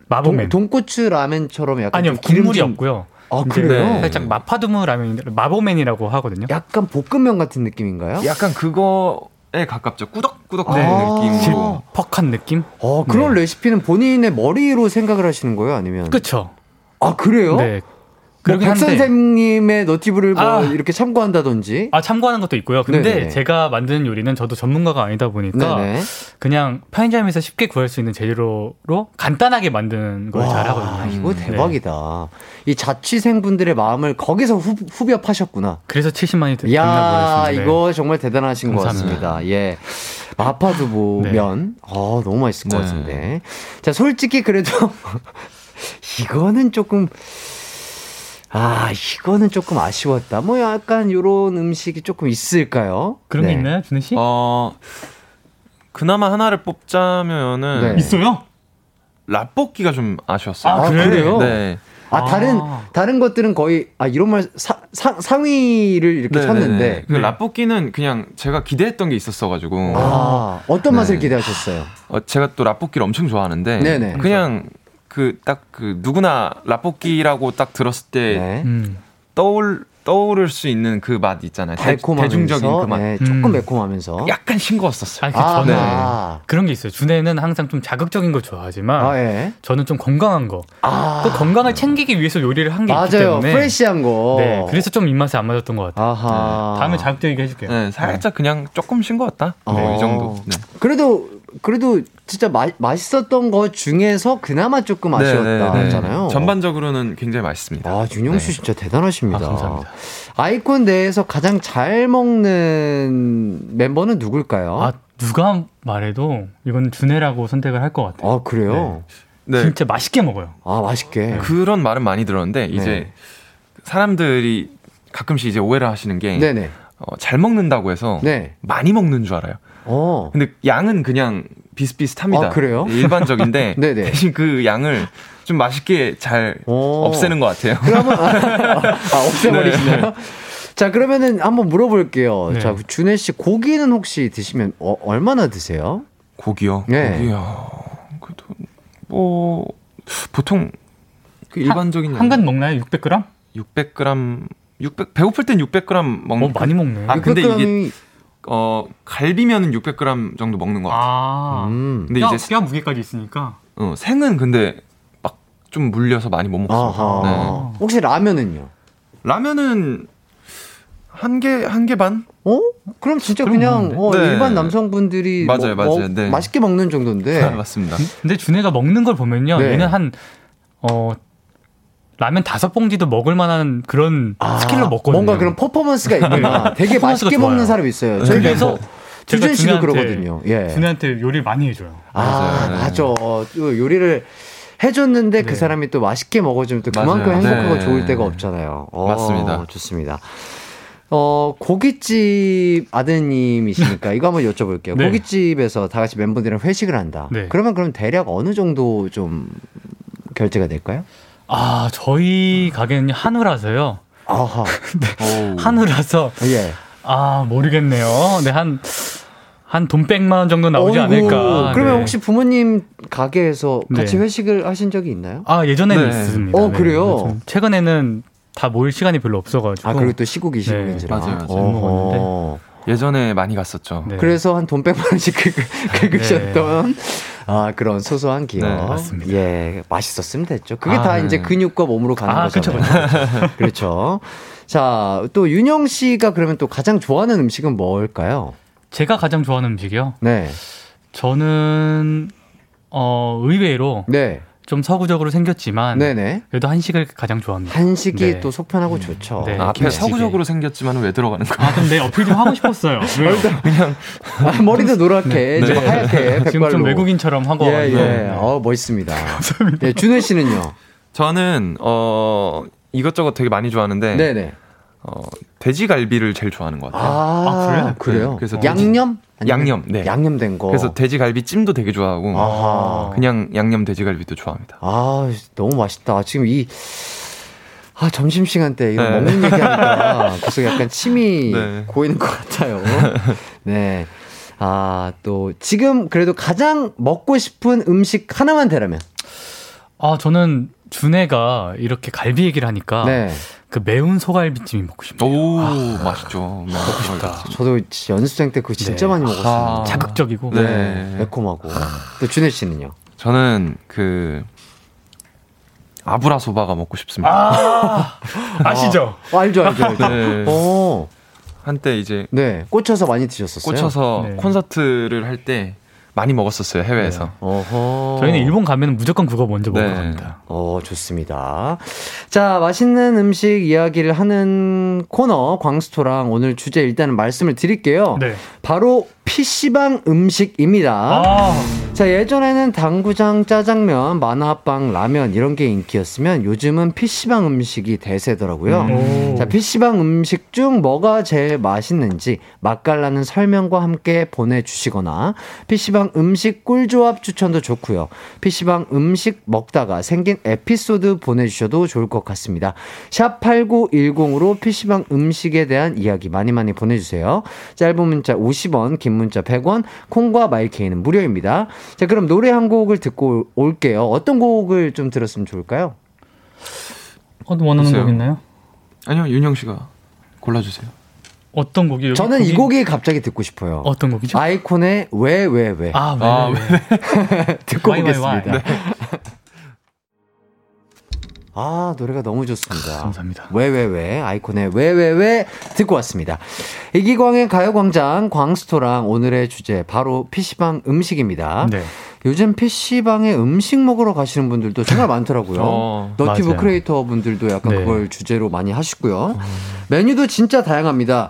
마법맨 돈, 돈코츠 라면처럼 약간 아니요 국물이 없고요. 아 그래요? 네. 살짝 마파두무 라면 마법맨이라고 하거든요. 약간 볶음면 같은 느낌인가요? 약간 그거에 가깝죠. 꾸덕꾸덕 네. 느낌으로 퍽한 느낌? 어 그런 네. 레시피는 본인의 머리로 생각을 하시는 거예요, 아니면? 그렇죠. 아 그래요? 네. 뭐백 선생님의 너티브를 뭐 아, 이렇게 참고한다든지. 아 참고하는 것도 있고요. 근데 네네. 제가 만드는 요리는 저도 전문가가 아니다 보니까 네네. 그냥 편의점에서 쉽게 구할 수 있는 재료로 간단하게 만드는 걸 잘하거든요. 이거 네. 대박이다. 네. 이 자취생분들의 마음을 거기서 후, 후벼파셨구나. 그래서 70만이 됐나 야 이거 정말 대단하신 감사합니다. 것 같습니다. 예. 마파두부 네. 면. 아, 너무 맛있을 것 네. 같은데. 자, 솔직히 그래도 이거는 조금 아, 이거는 조금 아쉬웠다. 뭐 약간 요런 음식이 조금 있을까요? 그런 네. 게 있나요, 준혜 씨? 어, 그나마 하나를 뽑자면은 네. 있어요? 라볶이가 좀 아쉬웠어요. 아, 그래요? 네. 아, 다른 다른 것들은 거의 아 이런 말 사, 상, 상위를 이렇게 네네네. 쳤는데 그 네. 라볶이는 그냥 제가 기대했던 게 있었어 가지고 아 어떤 맛을 네. 기대하셨어요? 어, 제가 또 라볶이를 엄청 좋아하는데 네네. 그냥 그 딱그 그 누구나 라볶이라고 딱 들었을 때 네. 음. 떠올 떠오를 수 있는 그 맛 있잖아요. 달콤하면서 대중적인 그 맛. 네, 조금 음. 매콤하면서 약간 싱거웠었어요. 아, 저는 네. 그런 게 있어요. 준혜는 항상 좀 자극적인 거 좋아하지만 아, 예. 저는 좀 건강한 거. 아. 또 건강을 챙기기 위해서 요리를 한 게 있기 때문에 프레시한 거. 네, 그래서 좀 입맛에 안 맞았던 것 같아요. 네. 다음에 자극적이게 해줄게요. 네, 살짝 그냥 조금 싱거웠다. 네, 이 정도. 네. 그래도 그래도 진짜 마, 맛있었던 것 중에서 그나마 조금 아쉬웠다잖아요. 네, 네, 전반적으로는 굉장히 맛있습니다. 아 윤영수 네. 진짜 대단하십니다. 아, 감사합니다. 아이콘 내에서 가장 잘 먹는 멤버는 누굴까요? 아 누가 말해도 이건 준혜라고 선택을 할 것 같아요. 아 그래요? 네. 진짜 맛있게 먹어요. 아 맛있게. 그런 말은 많이 들었는데 이제 사람들이 가끔씩 이제 오해를 하시는 게 네네. 어, 잘 먹는다고 해서 네. 많이 먹는 줄 알아요. 어. 근데 양은 그냥 비슷비슷합니다. 아, 그래요? 일반적인데 [LAUGHS] 대신 그 양을 좀 맛있게 잘 오. 없애는 것 같아요. 그러면 아, [LAUGHS] 아 없애버리시나요? 네. 자 그러면은 한번 물어볼게요. 네. 자 준혜 씨 고기는 혹시 드시면 어, 얼마나 드세요? 고기요? 네. 고기요. 그래도 뭐 보통 그 일반적인 한간 먹나요? 600g? 600g 600 배고플 땐 600g 먹는. 어, 많이 먹네. 아 근데 이게 어 갈비면은 600g 정도 먹는 것 같아요. 아, 음. 근데 뼈, 이제 뼈 무게까지 있으니까. 어 생은 근데 막 좀 물려서 많이 못 먹어요. 네. 혹시 라면은요? 라면은 한 개 한 개 반? 어? 그럼 진짜 그냥 어, 네. 일반 남성분들이 맞아요, 뭐, 맞아요. 네. 맛있게 먹는 정도인데. 아, 맞습니다. 근데 준혜가 먹는 걸 보면요, 네. 얘는 한 어. 라면 다섯 봉지도 먹을 만한 그런 아, 스킬로 먹거든요. 뭔가 그런 퍼포먼스가 있구나. [LAUGHS] 되게 맛있게 좋아요. 먹는 사람이 있어요. 저희가 주준 씨도 그러거든요. 예. 준혜한테 요리 많이 해줘요. 아, 맞아요. 맞아. 요리를 해줬는데 그 네. 그 사람이 또 맛있게 먹어주면 또 그만큼 맞아요. 행복하고 네. 좋을 때가 없잖아요. 어, 맞습니다. 좋습니다. 어, 고깃집 아드님이시니까 이거 한번 여쭤볼게요. [LAUGHS] 네. 고깃집에서 다 같이 멤버들이랑 회식을 한다. 네. 그러면 그럼 대략 어느 정도 좀 결제가 될까요? 아, 저희 가게는 한우라서요. 아하. [LAUGHS] 네. 한우라서. 예. 아, 모르겠네요. 네, 한, 한돈 백만 원 정도 나오지 어이구. 않을까. 그러면 네. 혹시 부모님 가게에서 같이 네. 회식을 하신 적이 있나요? 아, 예전에는 네. 있습니다. 어, 그래요? 최근에는 다 모일 시간이 별로 없어가지고. 아, 그리고 또 시국이시국인지라. 네. 맞아요, 맞아요. 예전에 많이 갔었죠. 네. 그래서 한돈 백만 원씩 긁으셨던 아, 그런 소소한 기억. 네, 맞습니다. 예, 맛있었으면 됐죠. 그게 아, 다 네. 이제 근육과 몸으로 가는 아, 거잖아요. 그렇죠. [LAUGHS] 그렇죠. 자, 또 윤영 씨가 그러면 또 가장 좋아하는 음식은 뭘까요? 제가 가장 좋아하는 음식이요? 네. 저는 어, 의외로 네. 좀 서구적으로 생겼지만 네네. 그래도 한식을 가장 좋아합니다. 한식이 네. 또 속편하고 음. 좋죠. 네. 아, 앞에 서구적으로 생겼지만 왜 들어가는 거야? 아, 근데 어필 좀 하고 싶었어요. [LAUGHS] 그냥 아, 머리도 노랗게 네. 좀 네. 하얗게 지금 좀 외국인처럼 하고 예, 예. 네. 어, 멋있습니다. 감사합니다. 예, 준혜 씨는요? 저는 어 이것저것 되게 많이 좋아하는데 네네. 어, 돼지갈비를 제일 좋아하는 것 같아요. 아, 아 그래요? 그래요? 그래서 양념? 양념, 네. 양념된 거. 그래서 돼지갈비 찜도 되게 좋아하고, 아하. 그냥 양념 돼지갈비도 좋아합니다. 아, 너무 맛있다. 지금 이, 아, 점심시간 때 이런 네. 먹는 [LAUGHS] 얘기하니까 계속 약간 침이 네. 고이는 것 같아요. [LAUGHS] 네. 아, 또, 지금 그래도 가장 먹고 싶은 음식 하나만 되라면? 아, 저는 준혜가 이렇게 갈비 얘기를 하니까. 네. 그 매운 소갈비찜이 먹고 싶네요. 오, 아, 맛있죠. 네, 먹고 싶다. 저도 연습생 때 그거 진짜 네. 많이 먹었어요. 아, 자극적이고. 네. 네. 매콤하고. 또 준혜 씨는요? 저는 그, 아브라 소바가 먹고 싶습니다. 아, [LAUGHS] 아시죠? 어, 알죠, 알죠, 알죠. 네. 오. 한때 이제 네 꽂혀서 많이 드셨었어요. 꽂혀서 네. 콘서트를 할 때 많이 먹었었어요 해외에서. 네. 어허. 저희는 일본 가면 무조건 그거 먼저 먹으러 네. 갑니다. 어 좋습니다. 자 맛있는 음식 이야기를 하는 코너 광스토랑 오늘 주제 일단은 말씀을 드릴게요. 네. 바로 PC방 음식입니다. 아. 자, 예전에는 당구장, 짜장면, 만화빵, 라면 이런 게 인기였으면 요즘은 PC방 음식이 대세더라고요. 음. 자, PC방 음식 중 뭐가 제일 맛있는지 맛깔나는 설명과 함께 보내주시거나 PC방 음식 꿀조합 추천도 좋고요. PC방 음식 먹다가 생긴 에피소드 보내주셔도 좋을 것 같습니다. 샵 8910으로 PC방 음식에 대한 이야기 많이 많이 보내주세요. 짧은 문자 50원, 긴 문자 100원, 콩과 마이케이는 무료입니다. 자, 그럼 노래 한 곡을 듣고 올게요. 어떤 곡을 좀 들었으면 좋을까요? 어떤 원하는 곡 있나요? 아니요, 윤영 씨가 골라주세요. 어떤 곡이요? 저는 곡이... 이 곡이 갑자기 듣고 싶어요. 어떤 곡이죠? 아이콘의 왜, 왜, 왜. 아, 왜, 아, 왜. [LAUGHS] 듣고 why, [LAUGHS] 오겠습니다. Why, why. 네. 아, 노래가 너무 좋습니다. 감사합니다. 왜, 왜, 왜. 아이콘의 왜, 왜, 왜. 듣고 왔습니다. 이기광의 가요광장 광스토랑 오늘의 주제, 바로 PC방 음식입니다. 네. 요즘 PC방에 음식 먹으러 가시는 분들도 정말 [LAUGHS] 많더라고요. 어, 너튜브 맞아요. 크리에이터 분들도 약간 네. 그걸 주제로 많이 하시고요. 음. 메뉴도 진짜 다양합니다.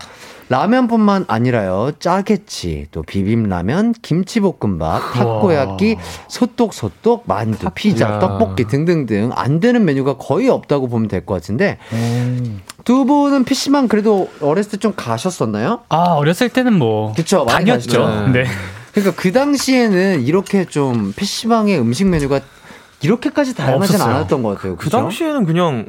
라면뿐만 아니라요. 짜게치, 또 비빔라면, 김치볶음밥, 타코야끼, 소떡소떡, 만두, 피자, 떡볶이 등등등 안 되는 메뉴가 거의 없다고 보면 될 것 같은데 음. 두 분은 PC방 그래도 어렸을 때 좀 가셨었나요? 아 어렸을 때는 뭐 그쵸 다녔죠. 네. 그러니까 그 당시에는 이렇게 좀 PC방의 음식 메뉴가 이렇게까지 다양하진 않았던 것 같아요. 그 그쵸? 그 당시에는 그냥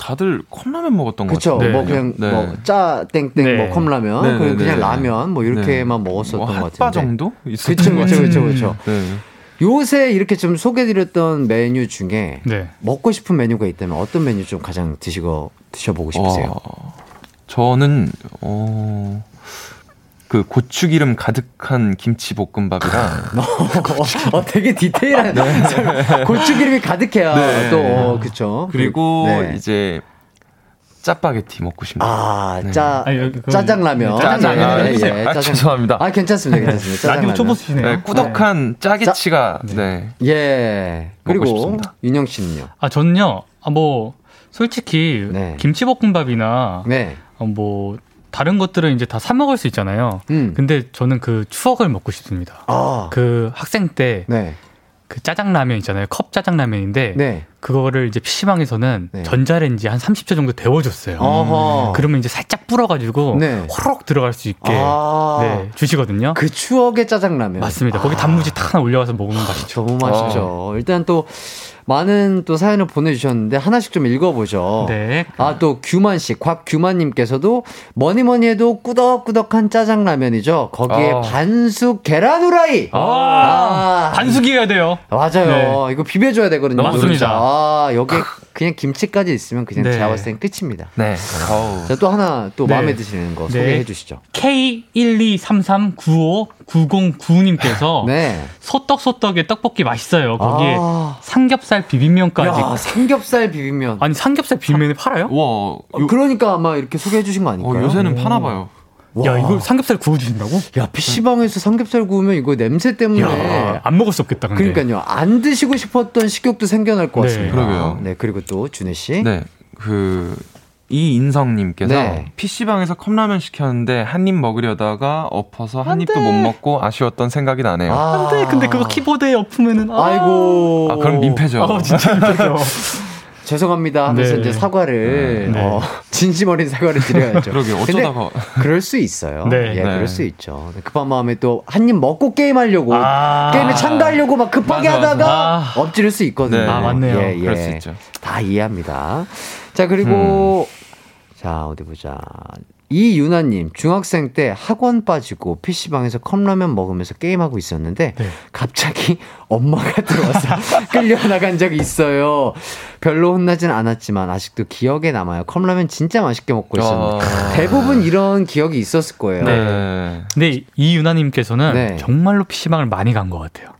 다들 컵라면 먹었던 거 같아요. 그렇죠. 뭐 그냥 네. 뭐짜 땡땡 네. 뭐 컵라면, 네, 그냥, 네, 그냥 네. 라면 뭐 이렇게만 먹었었던 뭐 것 같은데. 핫바 정도 있었던 그렇죠, 그렇죠, 그렇죠. 요새 이렇게 좀 소개드렸던 메뉴 중에 먹고 싶은 메뉴가 있다면 어떤 메뉴 좀 가장 드시고 드셔보고 싶으세요? 어, 저는 어. 그 고추기름 가득한 김치볶음밥이랑 어, [LAUGHS] 어, 되게 디테일한 네. 고추기름이 가득해야 네. 또 어, 그쵸 그리고 네. 이제 짜파게티 먹고 싶네요. 아, 네. 짜, 네. 짜장라면. 짜장라면. 아, 예, 예, 아, 짜장. 죄송합니다. 아, 괜찮습니다. 괜찮습니다. [LAUGHS] 라디오 초보시네요. 네, 꾸덕한 네. 짜게치가, 짜, 네. 예. 그리고, 윤영 씨는요? 아, 저는요, 아, 뭐, 솔직히, 네. 김치볶음밥이나, 네. 어, 뭐, 다른 것들은 이제 다 사 먹을 수 있잖아요. 음. 근데 저는 그 추억을 먹고 싶습니다. 아. 그 학생 때. 네. 그 짜장라면 있잖아요. 컵 짜장라면인데 네. 그거를 이제 PC방에서는 네. 전자레인지 한 30초 정도 데워줬어요. 어허. 그러면 이제 살짝 불어가지고 네. 호록 들어갈 수 있게 아. 네, 주시거든요. 그 추억의 짜장라면. 맞습니다. 거기 아. 단무지 탁 하나 올려가서 먹으면 맛있죠. 너무 맛있죠. 아. 일단 또 많은 또 사연을 보내주셨는데 하나씩 좀 읽어보죠. 네. 아, 또 규만 씨, 곽규만님께서도 뭐니 뭐니 해도 꾸덕꾸덕한 짜장라면이죠. 거기에 아. 반숙 계란 후라이. 아. 아. 반숙이어야 돼요. 맞아요. 네. 이거 비벼줘야 되거든요. 맞습니다. 아, 여기 여기에 김치까지 있으면 그냥 네. 제가 봤을 땐 끝입니다. 네. 자, 또 하나 또 네. 마음에 드시는 거 네. 소개해 주시죠. K123399099님께서 네. 소떡소떡의 떡볶이 맛있어요. 거기에 아. 삼겹살 비빔면까지. 야, 삼겹살 비빔면. 아니, 삼겹살 비빔면을 팔아요? 와. 요... 그러니까 아마 이렇게 소개해 주신 거 아닐까요? 어, 요새는 파나 봐요. 와. 야, 이거 삼겹살 구워주신다고? 야, PC방에서 삼겹살 구우면 이거 냄새 때문에. 야, 안 먹을 수 없겠다, 근데. 그러니까요. 안 드시고 싶었던 식욕도 생겨날 것 네. 같습니다. 그러게요. 네, 그리고 또, 준혜 씨. 네. 그, 이인성님께서 네. PC방에서 컵라면 시켰는데 한 입 먹으려다가 엎어서 한 입도 못 먹고 아쉬웠던 생각이 나네요. 아. 안 돼. 근데 그거 키보드에 엎으면은. 아. 아이고. 아, 그럼 민폐죠. 아, 진짜 민폐죠. [LAUGHS] 죄송합니다 하면서 네. 이제 사과를 네. 어, [LAUGHS] 진심 어린 사과를 드려야죠. [LAUGHS] 그러게 어쩌다가 그럴 수 있어요. 네. 예, 그럴 네. 수 있죠. 급한 마음에 또 한 입 먹고 게임하려고 아~ 게임에 참가하려고 막 급하게 맞아, 하다가 아~ 엎지를 수 있거든요. 아 맞네요. 예, 예. 그럴 수 있죠. 다 이해합니다. 자, 그리고, 음. 자, 어디 보자. 이유나님, 중학생 때 학원 빠지고 PC방에서 컵라면 먹으면서 게임하고 있었는데, 네. 갑자기 [LAUGHS] 엄마가 들어와서 [LAUGHS] 끌려나간 적이 있어요. 별로 혼나진 않았지만, 아직도 기억에 남아요. 컵라면 진짜 맛있게 먹고 있었는데, 어... 대부분 이런 기억이 있었을 거예요. 네. 근데 이유나님께서는 네. 정말로 PC방을 많이 간 것 같아요.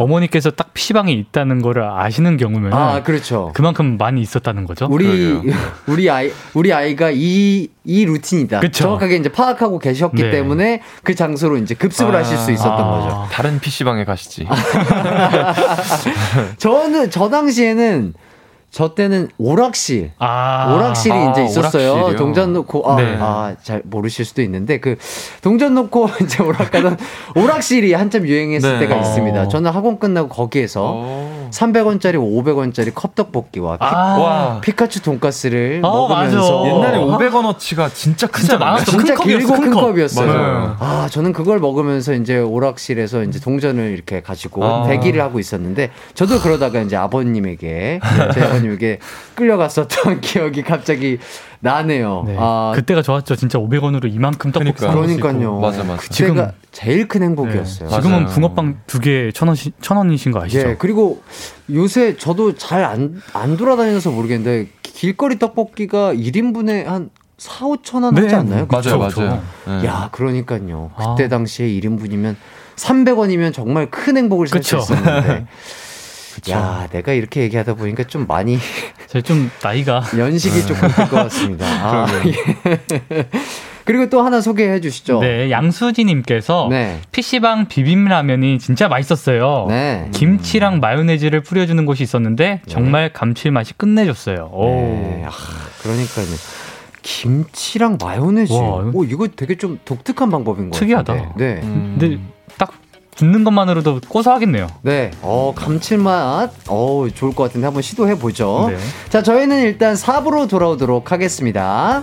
어머니께서 딱 PC방에 있다는 거를 아시는 경우면 아, 그렇죠. 그만큼 많이 있었다는 거죠. 우리 [LAUGHS] 우리 아이 우리 아이가 이 이 루틴이다. 그쵸. 정확하게 이제 파악하고 계셨기 네. 때문에 그 장소로 이제 급습을 아, 하실 수 있었던 아, 거죠. 다른 PC방에 가시지. [LAUGHS] 저는 저 당시에는 저 때는 오락실, 아, 오락실이 아, 이제 있었어요. 오락실이요? 동전 놓고 아, 네. 아, 잘 모르실 수도 있는데 그 동전 놓고 [LAUGHS] 이제 오락하던 오락실이 한참 유행했을 네. 때가 어. 있습니다. 저는 학원 끝나고 거기에서 오. 300원짜리, 500원짜리 컵떡볶이와 아. 피, 카츄 돈가스를 아, 먹으면서 맞아. 옛날에 500원어치가 진짜 크지 않았나요? 진짜 길고 큰, 큰 컵 이었어요. 맞아요. 아, 저는 그걸 먹으면서 이제 오락실에서 이제 동전을 이렇게 가지고 아. 대기를 하고 있었는데 저도 그러다가 이제 아버님에게 제 [LAUGHS] 아버님에게 끌려갔었던 [LAUGHS] 기억이 갑자기 나네요. 네. 아, 그때가 좋았죠. 진짜 500원으로 이만큼 떡볶이 그러니까. 그러니까요. 맞아, 맞아. 지금 제일 큰 행복이었어요. 네. 지금은 붕어빵 두개천 원, 천 원이신 거 아시죠? 예, 그리고 요새 저도 잘 안, 안 돌아다녀서 모르겠는데 길거리 떡볶이가 1인분에 한 4, 5천 원 하지 네. 않나요? 맞아요, 맞아요. 네. 야, 그러니까요. 그때 아. 당시에 1인분이면 300원이면 정말 큰 행복을 살 수 있었는데. [LAUGHS] 그쵸. 야, 내가 이렇게 얘기하다 보니까 좀 많이. 제가 좀 나이가. [LAUGHS] 연식이 조금 될것 같습니다. [LAUGHS] 아, 예. 그리고 또 하나 소개해 주시죠. 네, 양수지님께서 네. PC방 비빔라면이 진짜 맛있었어요. 네. 김치랑 마요네즈를 뿌려주는 곳이 있었는데 네. 정말 감칠맛이 끝내줬어요. 오. 네. 아, 그러니까요. 김치랑 마요네즈. 와, 오, 이거 되게 좀 독특한 방법인 것 특이하다. 같아요. 네. 음. 근데 딱 듣는 것만으로도 고소하겠네요. 네. 어, 감칠맛. 어, 좋을 것 같은데 한번 시도해 보죠. 네. 자, 저희는 일단 4부로 돌아오도록 하겠습니다.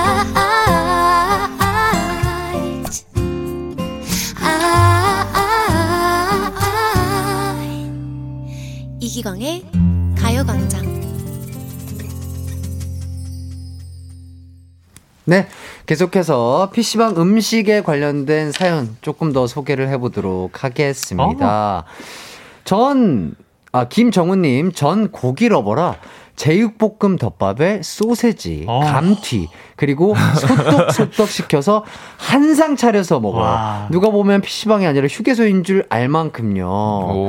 이기광의 가요광장. 네. 계속해서 PC방 음식에 관련된 사연 조금 더 소개를 해보도록 하겠습니다. 어. 전, 아, 김정우님, 전 고기 러버라 제육볶음 덮밥에 소세지, 어. 감튀, 그리고 소떡 소떡 시켜서 한 상 차려서 먹어요. 와. 누가 보면 PC방이 아니라 휴게소인 줄 알 만큼요.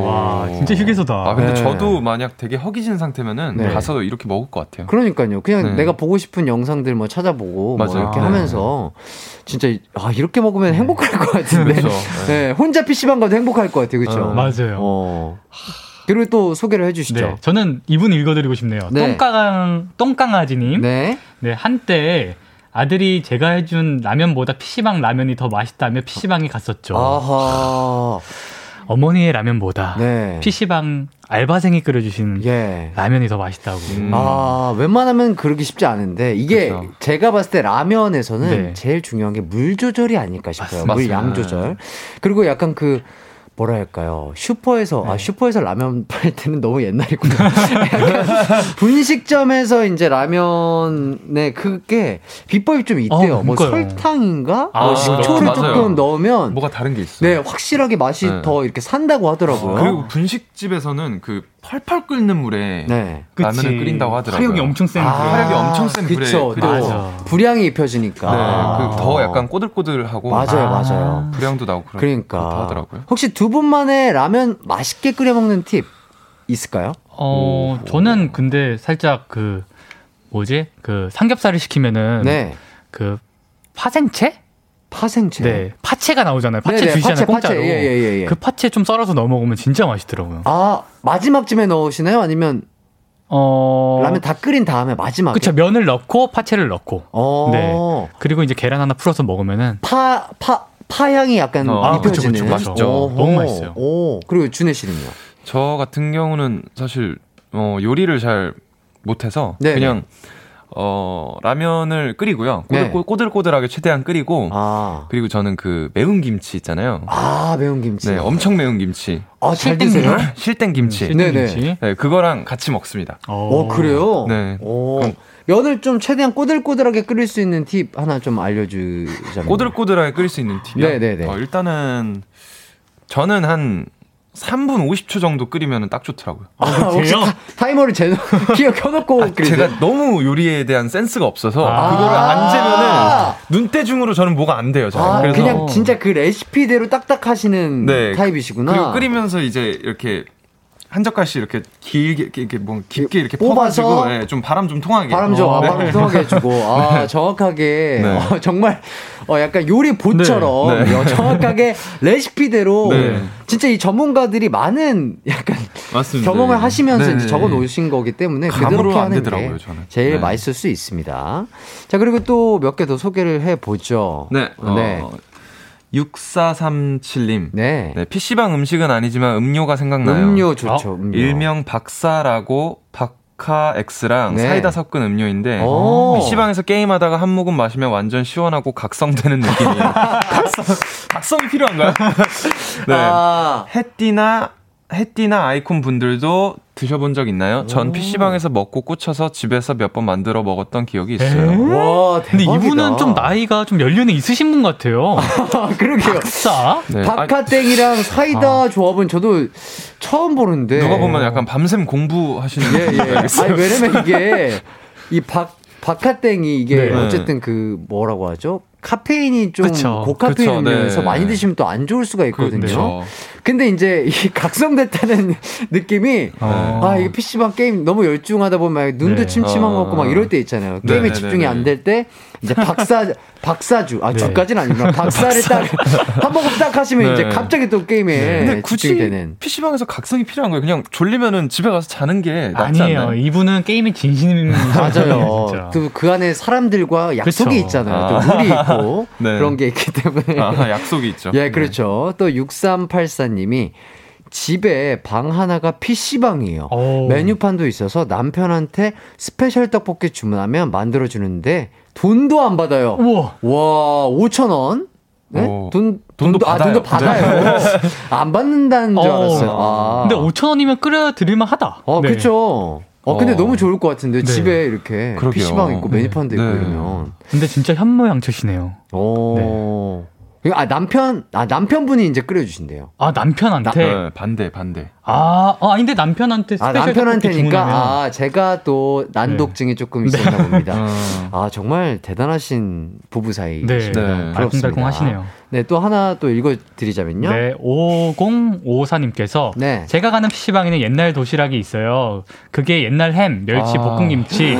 와, 진짜 휴게소다. 아, 근데 네. 저도 만약 되게 허기진 상태면은 네. 가서 이렇게 먹을 것 같아요. 그러니까요. 그냥 네. 내가 보고 싶은 영상들 뭐 찾아보고 뭐 이렇게 네. 하면서 진짜 아, 이렇게 먹으면 행복할 것 같은데. 그렇죠. 네. 혼자 PC방 가도 행복할 것 같아요. 그렇죠? 어, 맞아요. 어. 그리고 또 소개를 해주시죠. 네, 저는 이분 읽어드리고 싶네요. 네. 똥강 똥강아지님. 네. 네 한때 아들이 제가 해준 라면보다 PC방 라면이 더 맛있다며 PC방에 갔었죠. 아하. 어머니의 라면보다 네. PC방 알바생이 끓여주신 예. 라면이 더 맛있다고. 음. 아, 웬만하면 그러기 쉽지 않은데 이게 그렇죠. 제가 봤을 때 라면에서는 네. 제일 중요한 게 물 조절이 아닐까 싶어요. 물 양 조절. 그리고 약간 그 뭐랄까요? 슈퍼에서 아, 네. 아 슈퍼에서 라면 [LAUGHS] 팔 때는 너무 옛날이구나. [LAUGHS] 분식점에서 이제 라면에 그게 비법이 좀 있대요. 어, 뭐 설탕인가? 아, 뭐 식초를 맞아요. 조금 넣으면 뭐가 다른 게 있어요? 네 확실하게 맛이 네. 더 이렇게 산다고 하더라고요. 아, 그리고 분식집에서는 그 펄펄 끓는 물에 네. 라면을 끓인다고 하더라고요 화력이 엄청 센 아, 화력이 엄청 센 물에 그쵸, 또 불향이 입혀지니까 네, 아. 그 더 약간 꼬들꼬들하고 맞아요 맞아요 불향도 나고 그러니까 하더라고요 혹시 두 분만의 라면 맛있게 끓여 먹는 팁 있을까요? 어, 오. 저는 근데 살짝 그 뭐지? 그 삼겹살을 시키면은 네. 그 파생채? 파생채. 네. 파채가 나오잖아요. 파채 네네, 주시잖아요. 파채, 공짜로. 파채. 예, 예, 예. 그 파채 좀 썰어서 넣어 먹으면 진짜 맛있더라고요. 아, 마지막쯤에 넣으시나요? 아니면 어... 라면 다 끓인 다음에 마지막에. 그쵸 면을 넣고 파채를 넣고. 어... 네. 그리고 이제 계란 하나 풀어서 먹으면은 파파 파향이 약간 어. 입혀지는. 아, 그쵸, 그쵸, 맛있죠. 너무 맛있어요. 오. 그리고 준혜 씨는요? 저 같은 경우는 사실 어, 요리를 잘 못해서 네 그냥 어, 라면을 끓이고요. 꼬들, 네. 꼬들꼬들하게 최대한 끓이고. 아. 그리고 저는 그 매운 김치 있잖아요. 아, 매운 김치. 네, 엄청 매운 김치. 아, 잘 드세요? 실땡 김치. 음, 실땡 김치. 네, 그거랑 같이 먹습니다. 어, 그래요? 네. 오. 그럼 면을 좀 최대한 꼬들꼬들하게 끓일 수 있는 팁 하나 좀 알려주자면. 꼬들꼬들하게 끓일 수 있는 팁이요? 네네네. 어, 일단은 저는 한 3분 50초 정도 끓이면 딱 좋더라고요. 아, 혹시 타, 이머를 제, 기어 켜놓고 아, 제가 너무 요리에 대한 센스가 없어서 아~ 그거를 안 재면은 눈대중으로 저는 뭐가 안 돼요. 아, 그래서 그냥 진짜 그 레시피대로 딱딱 하시는 네. 타입이시구나. 그리고 끓이면서 이제 이렇게 한 젓갈씩 이렇게 길게 이렇게 뭐 깊게 이렇게 뽑아서 네, 좀 바람 좀 통하게 바람 좀 어, 네. 바람 통하게 해주고 아 [LAUGHS] 네. 정확하게 네. 어, 정말 어 약간 요리 보처럼 네. 네. 정확하게 [LAUGHS] 레시피대로 진짜 이 전문가들이 많은 약간 맞습니다. 경험을 하시면서 이제 적어 놓으신 거기 때문에 그대로 하는 게 저는. 제일 맛있을 수 있습니다. 자 그리고 또 몇 개 더 소개를 해 보죠. 네. 네. 어, 6437님. 네. 네. PC방 음식은 아니지만 음료가 생각나요. 음료 좋죠. 어? 음료. 일명 박사라고 X랑 네. 사이다 섞은 음료인데 오. PC방에서 게임하다가 한 모금 마시면 완전 시원하고 각성되는 느낌이에요. [LAUGHS] 각성, 각성이 필요한가요? 네. 아. 햇띠나 햇띠나 아이콘 분들도 드셔본 적 있나요? 전 PC방에서 먹고 꽂혀서 집에서 몇 번 만들어 먹었던 기억이 있어요. 와, 대박이다. 근데 이분은 좀 나이가 좀 연륜이 있으신 분 같아요. [LAUGHS] 그러게요. 박사? 네. 박하땡이랑 사이다 아. 조합은 저도 처음 보는데. 누가 보면 약간 밤샘 공부하시는 예, 예. 아니, 왜냐면 이게 이 박, 박하땡이 이게 네. 어쨌든 그 뭐라고 하죠? 카페인이 좀 그쵸, 고카페인 그쵸, 음료에서 네. 많이 드시면 또 안 좋을 수가 있거든요. 그렇죠. 근데 이제 이 [LAUGHS] 각성됐다는 [LAUGHS] 느낌이 어. 아 이게 PC방 게임 너무 열중하다 보면 눈도 네. 침침한 것 같고 막 이럴 때 있잖아요. 네, 게임에 네, 집중이 네, 안될 때 이제 박사 박사주 아 주까지는 아니구나 박사를 딱한 모금 딱 하시면 이제 갑자기 또 게임에 근데 굳이 되는. PC방에서 각성이 필요한 거예요. 그냥 졸리면은 집에 가서 자는 게 낫지 아니에요. 않나요? 이분은 게임이 진심인 [LAUGHS] 맞아요. 또 그 안에 사람들과 약속이 그쵸. 있잖아요. 또 룰이 있고 [LAUGHS] 네. 그런 게 있기 때문에 아, 약속이 있죠. 예, 그렇죠. 또 6384님이 집에 방 하나가 PC방이에요. 오. 메뉴판도 있어서 남편한테 스페셜 떡볶이 주문하면 만들어주는데 돈도 안 받아요. 우와. 와, 5,000원? 네? 돈, 돈도, 돈도 받아요. 아, 돈도 받아요. 네. [LAUGHS] 안 받는다는 줄 어. 알았어요. 아. 근데 5,000원이면 끓여 드릴만 하다. 어, 네. 그쵸. 어, 근데 어. 너무 좋을 것 같은데 네. 집에 이렇게 그러게요. PC방 있고 메뉴판도 있고 네. 이러면. 근데 진짜 현모양처시네요. 오. 네. 아 남편 아 남편분이 이제 끓여주신대요. 아 남편한테 나, 네, 반대 반대. 아, 아 아닌데 남편한테 아 남편한테니까 아 제가 또 난독증이 네. 조금 있었나 네. 봅니다. 어. 아 정말 대단하신 부부 사이. 네, 네. 알콩달콩 하시네요. 네, 또 하나 또 읽어드리자면요. 네, 5054님께서 네. 제가 가는 PC방에는 옛날 도시락이 있어요. 그게 옛날 햄, 멸치, 아. 볶음김치,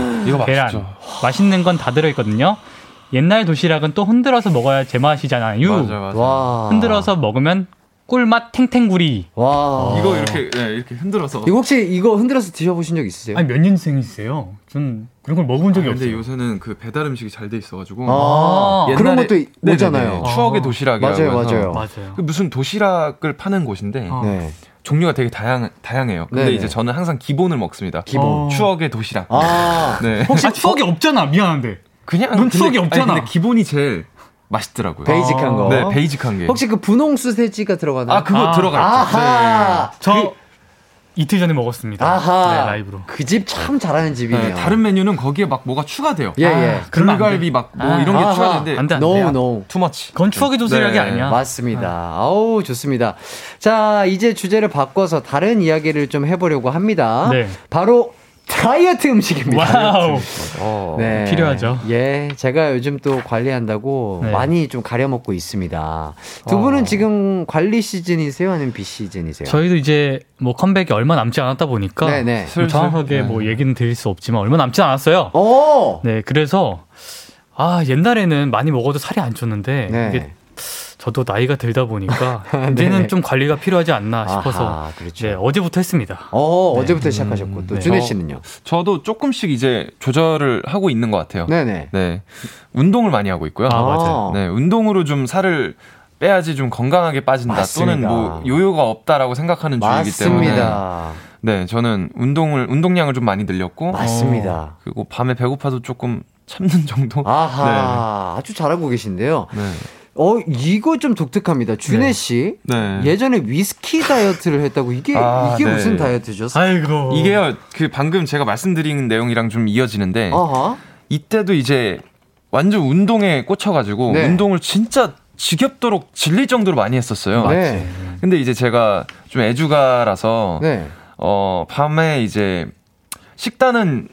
계란, 맛있죠. 맛있는 건 다 들어있거든요. 옛날 도시락은 또 흔들어서 먹어야 제맛이잖아요. 맞아, 맞아. 와. 흔들어서 먹으면 꿀맛 탱탱구리. 와. 이거 이렇게 네, 이렇게 흔들어서. 이거 혹시 이거 흔들어서 드셔보신 적 있으세요? 아니 몇 년생이세요? 전 그런 걸 먹어본 적이 아, 근데 없어요. 요새는 그 배달 음식이 잘 돼 있어가지고. 아, 옛날에, 그런 것도 오잖아요. 추억의 아. 도시락이라고 맞아요, 맞아요. 맞아요. 그 무슨 도시락을 파는 곳인데. 아. 네. 종류가 되게 다양 다양해요. 근데 네네. 이제 저는 항상 기본을 먹습니다. 기본. 추억의 도시락. 아. 네. 혹시 추억이 없잖아. 미안한데. 그냥 넌 추억이 없잖아. 아니, 근데 기본이 제일 맛있더라고요. basic한 거. 네, basic한 게. 혹시 그 분홍 소세지가 들어가나요? 아, 그거 아, 들어가 있죠. 네. 저 그, 이틀 전에 먹었습니다. 아하. 네, 라이브로. 그 집 참 잘하는 집이에요. 네, 다른 메뉴는 거기에 막 뭐가 추가돼요. 예, 예. 아, 불갈비 막 뭐 이런 게 추가되는데 안 돼, 안 돼. No, no. Too much. 그건 추억의 도시락이 네. 아니야. 맞습니다. 아우, 좋습니다. 자, 이제 주제를 바꿔서 다른 이야기를 좀 해 보려고 합니다. 네. 바로 다이어트 음식입니다. Wow. 어, 네. 필요하죠. 예, 제가 요즘 또 관리한다고 네. 많이 좀 가려 먹고 있습니다. 두 분은 어. 지금 관리 시즌이세요, 아니면 비 시즌이세요? 저희도 이제 뭐 컴백이 얼마 남지 않았다 보니까 네네. 네. 정확하게 네. 뭐 얘기는 드릴 수 없지만 얼마 남지 않았어요. 오! 네, 그래서 아 옛날에는 많이 먹어도 살이 안 쪘는데 네. 저도 나이가 들다 보니까 [LAUGHS] 네. 이제는 좀 관리가 필요하지 않나 싶어서 아하, 그렇죠. 네, 어제부터 했습니다. 어, 네. 어제부터 시작하셨고 음, 또 네. 준혜 씨는요? 저 도 조금씩 이제 조절을 하고 있는 것 같아요. 네네. 네, 운동을 많이 하고 있고요. 아, 맞아요. 네, 운동으로 좀 살을 빼야지 좀 건강하게 빠진다 맞습니다. 또는 뭐 요요가 없다라고 생각하는 주의이기 때문에 네 저는 운동을 운동량을 좀 많이 늘렸고 맞습니다. 그리고 밤에 배고파도 조금 참는 정도. 아하 네. 아주 잘하고 계신데요. 네. 어, 이거 좀 독특합니다. 준혜 네. 씨. 네. 예전에 위스키 다이어트를 했다고 이게 아, 이게 네. 무슨 다이어트죠? 아이고. 이게요. 그 방금 제가 말씀드린 내용이랑 좀 이어지는데 아하. 이때도 이제 완전 운동에 꽂혀 가지고 네. 운동을 진짜 지겹도록 질릴 정도로 많이 했었어요. 네. 근데 이제 제가 좀 애주가라서 네. 어, 밤에 이제 식단은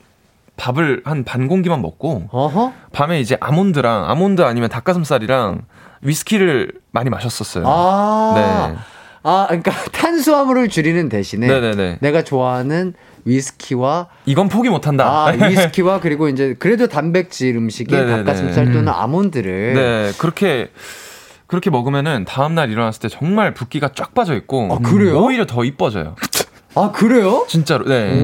밥을 한 반 공기만 먹고 어허? 밤에 이제 아몬드랑 아몬드 아니면 닭가슴살이랑 위스키를 많이 마셨었어요. 아, 네. 아 그러니까 [LAUGHS] 탄수화물을 줄이는 대신에 네네네. 내가 좋아하는 위스키와 이건 포기 못한다. 아, [LAUGHS] 위스키와 그리고 이제 그래도 단백질 음식인 네네네. 닭가슴살 또는 음. 아몬드를 네 그렇게 그렇게 먹으면은 다음 날 일어났을 때 정말 붓기가 쫙 빠져 있고 아, 그래요? 오히려 더 이뻐져요. 아 그래요? 진짜로 네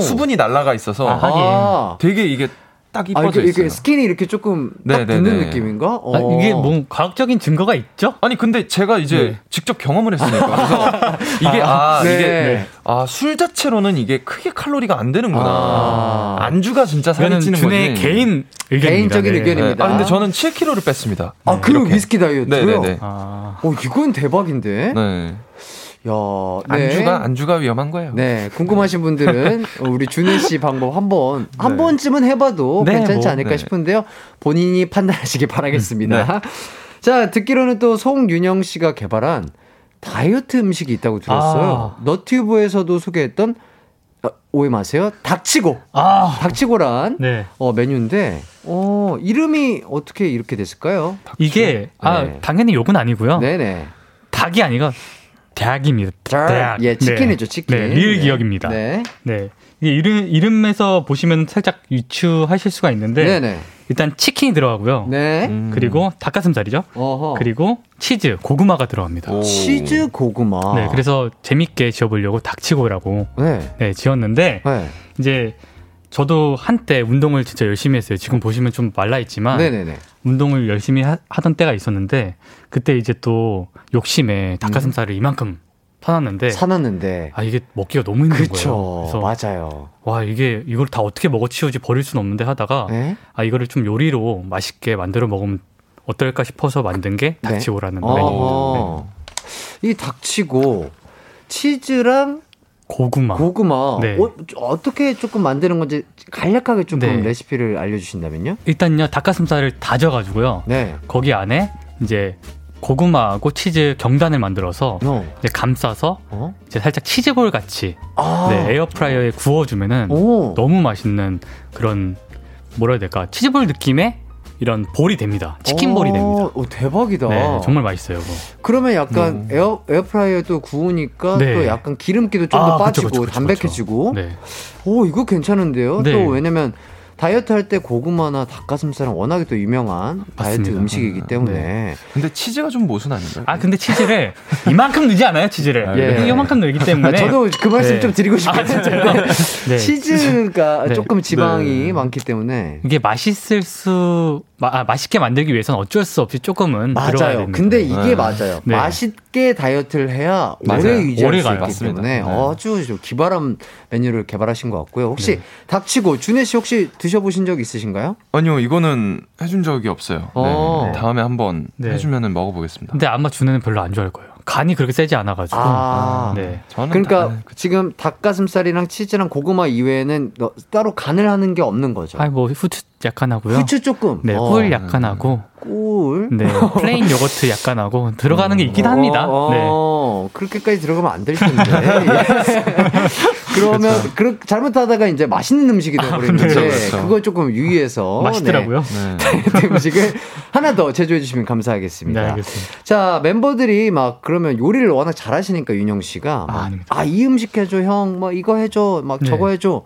수분이 날라가 있어서 아, 되게 이게 딱 이뻐져 아, 이게, 이게 스킨이 이렇게 조금 딱 네네네. 붙는 느낌인가? 아, 이게 뭐 과학적인 증거가 있죠? 아니 근데 제가 이제 네. 직접 경험을 했으니까 그래서 [LAUGHS] 이게 아, 아 네. 이게 아 술 자체로는 이게 크게 칼로리가 안 되는구나. 아. 안주가 진짜 살이 찌는 거지. 개인 의견입니다. 개인적인 네. 의견입니다. 아 근데 저는 7kg를 뺐습니다. 아그 위스키 다이어트요? 네네네. 아. 어 이건 대박인데. 네. 야, 네. 안주가 안주가 위험한 거예요. 네, 궁금하신 분들은 [LAUGHS] 우리 준혜 씨 방법 한번 네. 한 번쯤은 해봐도 네, 괜찮지 뭐, 않을까 네. 싶은데요. 본인이 판단하시기 바라겠습니다. 네. [LAUGHS] 자, 듣기로는 또 송윤영 씨가 개발한 다이어트 음식이 있다고 들었어요. 아. 너튜브에서도 소개했던 어, 오해 마세요. 닥치고. 아. 닥치고란 네. 어, 메뉴인데 어, 이름이 어떻게 이렇게 됐을까요? 닥치고. 이게 아, 당연히 욕은 아니고요. 네네. 닭이 아니라 대학입니다. 대학. 예, 치킨이죠, 네. 치킨. 네, 리을 네. 기억입니다. 네. 네. 이게 이름, 이름에서 보시면 살짝 유추하실 수가 있는데. 네네. 일단 치킨이 들어가고요. 네. 음. 그리고 닭가슴살이죠. 어허. 그리고 치즈, 고구마가 들어갑니다. 오. 치즈, 고구마. 네. 그래서 재밌게 지어보려고 닭치고라고 네. 네 지었는데 네. 이제 저도 한때 운동을 진짜 열심히 했어요. 지금 보시면 좀 말라 있지만 네네네. 운동을 열심히 하, 던 때가 있었는데 그때 이제 또 욕심에 닭가슴살을 음. 이만큼 사놨는데 사놨는데 아 이게 먹기가 너무 힘든 그쵸, 거예요. 그래서 맞아요. 와 이게 이걸 다 어떻게 먹어치우지 버릴 수는 없는데 하다가 네? 아 이거를 좀 요리로 맛있게 만들어 먹으면 어떨까 싶어서 만든 게 네. 닭치고라는 네? 메뉴입니다. 네. 이 닭치고 치즈랑 고구마. 고구마. 네. 어, 떻게 조금 만드는 건지 간략하게 조금 네. 레시피를 알려주신다면요? 일단요 닭가슴살을 다져가지고요. 네. 거기 안에 이제 고구마하고 치즈 경단을 만들어서 어. 이제 감싸서 어? 이제 살짝 치즈볼 같이 아. 네, 에어프라이어에 구워주면은 오. 너무 맛있는 그런 뭐라 해야 될까 치즈볼 느낌의 이런 볼이 됩니다. 치킨 볼이 됩니다. 오, 대박이다. 네, 정말 맛있어요. 그거. 그러면 약간 음. 에어 에어프라이어도 구우니까 네. 또 약간 기름기도 좀더 아, 빠지고 그쵸, 그쵸, 그쵸, 담백해지고. 네. 오 이거 괜찮은데요. 네. 또 왜냐면 다이어트 할 때 고구마나 닭가슴살은 워낙에 또 유명한 맞습니다. 다이어트 음식이기 음, 때문에. 네. 근데 치즈가 좀 모순 아닌가요? 아 근데 치즈를 이만큼 넣지 않아요 치즈를? 아, 예. 이만큼 넣기 때문에. 아, [LAUGHS] 저도 그 말씀 네. 좀 드리고 싶어요. 아, 네. [LAUGHS] 치즈가 네. 조금 지방이 네. 많기 때문에 이게 맛있을 수 마, 아, 맛있게 만들기 위해서는 어쩔 수 없이 조금은 맞아요. 근데 이게 네. 맞아요. 네. 맛있게 다이어트를 해야 맞아요. 오래 유지할 오래 수 있기 맞습니다. 때문에 네. 아주 기발한 메뉴를 개발하신 것 같고요. 혹시 네. 닥치고 준혜 씨 혹시 드셔보신 적 있으신가요? 아니요, 이거는 해준 적이 없어요. 어. 네. 다음에 한번 네. 해주면은 먹어보겠습니다. 근데 아마 준혜는 별로 안 좋아할 거예요. 간이 그렇게 세지 않아가지고. 아, 네. 그러니까 다, 지금 닭가슴살이랑 치즈랑 고구마 이외에는 따로 간을 하는 게 없는 거죠. 아니 뭐 후추 약간 하고요. 후추 조금. 네, 어. 꿀 약간 하고. 꿀. 네. plain 요거트 약간 하고 들어가는 게 있긴 합니다. 어, 네. 그렇게까지 들어가면 안 될 텐데. [LAUGHS] 그러면 그렇 잘못하다가 이제 맛있는 음식이 되버리는데 아, 그렇죠. 그거 조금 유의해서 맛있더라고요. 네. [LAUGHS] 음식을 하나 더 제조해 주시면 감사하겠습니다. 네, 알겠습니다. 자 멤버들이 막 그러면 요리를 워낙 잘하시니까 윤형 씨가 아이 아, 음식 해줘 형, 뭐 이거 해줘, 막 네. 저거 해줘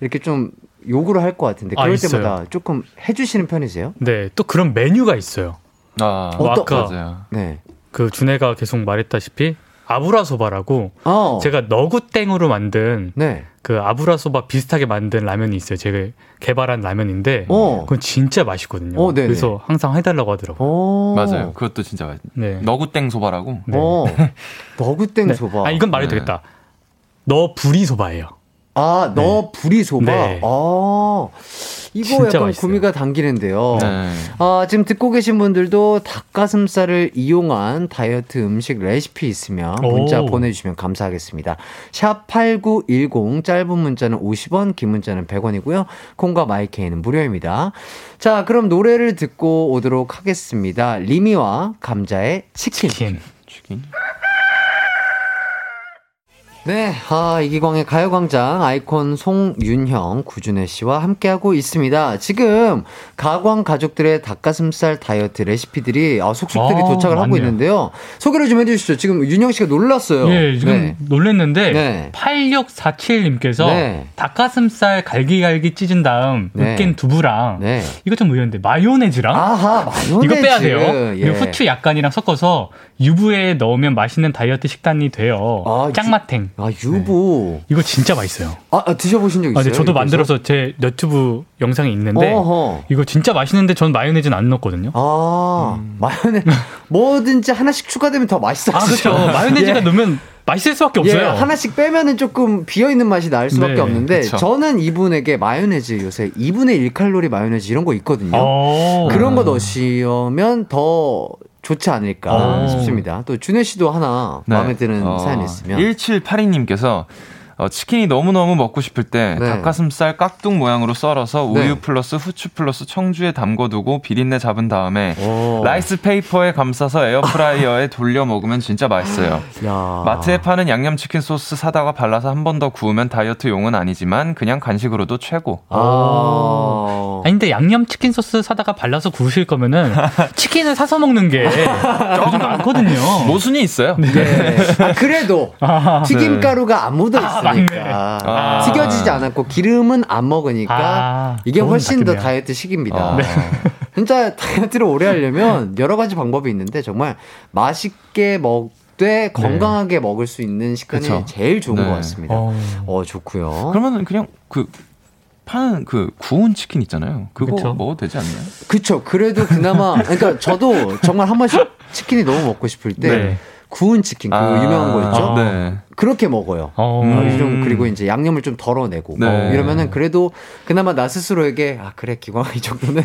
이렇게 좀 요구를 할 것 같은데 그럴 아, 때마다 조금 해주시는 편이세요? 네, 또 그런 메뉴가 있어요. 아, 뭐 아까 맞아요. 네. 그 준혜가 계속 말했다시피 아브라소바라고 어. 제가 너구땡으로 만든 네. 그 아브라소바 비슷하게 만든 라면이 있어요. 제가 개발한 라면인데 어. 그건 진짜 맛있거든요. 어, 그래서 항상 해달라고 하더라고요. 어. 맞아요. 그것도 진짜 맛있. 네. 너구땡 소바라고. 네. 어. 너구땡 네. 소바. 아 이건 말해도 네. 되겠다. 너 부리 소바예요. 아, 너 네. 부리 소바. 네. 아. 이거 약간 맛있어요. 구미가 당기는데요. 네. 아, 지금 듣고 계신 분들도 닭가슴살을 이용한 다이어트 음식 레시피 있으면 문자 오. 보내주시면 감사하겠습니다. 샵8910 짧은 문자는 50원, 긴 문자는 100원이고요. 콩과 마이케이는 무료입니다. 자, 그럼 노래를 듣고 오도록 하겠습니다. 리미와 감자의 치킨. 치킨. 치킨. 네, 아, 이기광의 가요광장 아이콘 송윤형, 구준혜 씨와 함께하고 있습니다. 지금 가광 가족들의 닭가슴살 다이어트 레시피들이 아, 속속들이 아, 도착을 맞네요. 하고 있는데요. 소개를 좀 해주시죠. 지금 윤형 씨가 놀랐어요. 예, 지금 네. 놀랬는데 네. 8647님께서 네. 닭가슴살 갈기갈기 찢은 다음 네. 으깬 두부랑 네. 이거 좀 의외인데 마요네즈랑 아하, 마요네즈. 이거 빼야 돼요. 예. 그리고 후추 약간이랑 섞어서 유부에 넣으면 맛있는 다이어트 식단이 돼요. 아, 짱마탱. 아, 유부. 네. 이거 진짜 맛있어요. 아, 아 드셔보신 적 있어요? 아, 네, 저도 만들어서 제 유튜브 영상이 있는데 어허. 이거 진짜 맛있는데 전 마요네즈는 안 넣었거든요. 아, 음. 마요네즈. [LAUGHS] 뭐든지 하나씩 추가되면 더 맛있어요. 아, 그렇죠. [LAUGHS] 마요네즈가 예. 넣으면 맛있을 수밖에 없어요. 예, 하나씩 빼면은 조금 비어 있는 맛이 날 수밖에 네, 없는데 그쵸. 저는 이분에게 마요네즈 요새 2분의 1 칼로리 마요네즈 이런 거 있거든요. 어. 그런 거 넣으시면 더 좋지 않을까 오. 싶습니다. 또 준회 씨도 하나 네. 마음에 드는 어, 사연이 있으면 1782님께서 어, 치킨이 너무너무 먹고 싶을 때 네. 닭가슴살 깍둑 모양으로 썰어서 우유 네. 플러스 후추 플러스 청주에 담궈두고 비린내 잡은 다음에 오. 라이스 페이퍼에 감싸서 에어프라이어에 [LAUGHS] 돌려 먹으면 진짜 맛있어요. 야. 마트에 파는 양념치킨 소스 사다가 발라서 한 번 더 구우면 다이어트용은 아니지만 그냥 간식으로도 최고. 아. 아니 근데 양념치킨 소스 사다가 발라서 구우실 거면은 [LAUGHS] 치킨을 사서 먹는 게 [LAUGHS] 조금 많거든요. 모순이 있어요. 네. 아, 그래도 아, 튀김가루가 안 묻어 있어요. 않으니까 아. 튀겨지지 않았고 기름은 안 먹으니까 아. 이게 훨씬 더 다이어트 식입니다. 아. 네. [LAUGHS] 진짜 다이어트를 오래 하려면 여러 가지 방법이 있는데 정말 맛있게 먹 때 건강하게 네. 먹을 수 있는 식단이 그쵸? 제일 좋은 네. 것 같습니다. 어, 어 좋고요. 그러면 그냥 그 파는 그 구운 치킨 있잖아요. 그거 그쵸? 먹어도 되지 않나요? 그쵸. 그래도 그나마 그러니까 저도 정말 한 번씩 치킨이 너무 먹고 싶을 때 네. 구운 치킨 그 아, 유명한 거 있죠. 아, 네. 그렇게 먹어요. 어, 음. 좀 그리고 이제 양념을 좀 덜어내고 네. 이러면은 그래도 그나마 나 스스로에게 아 그래 기광아 이 정도는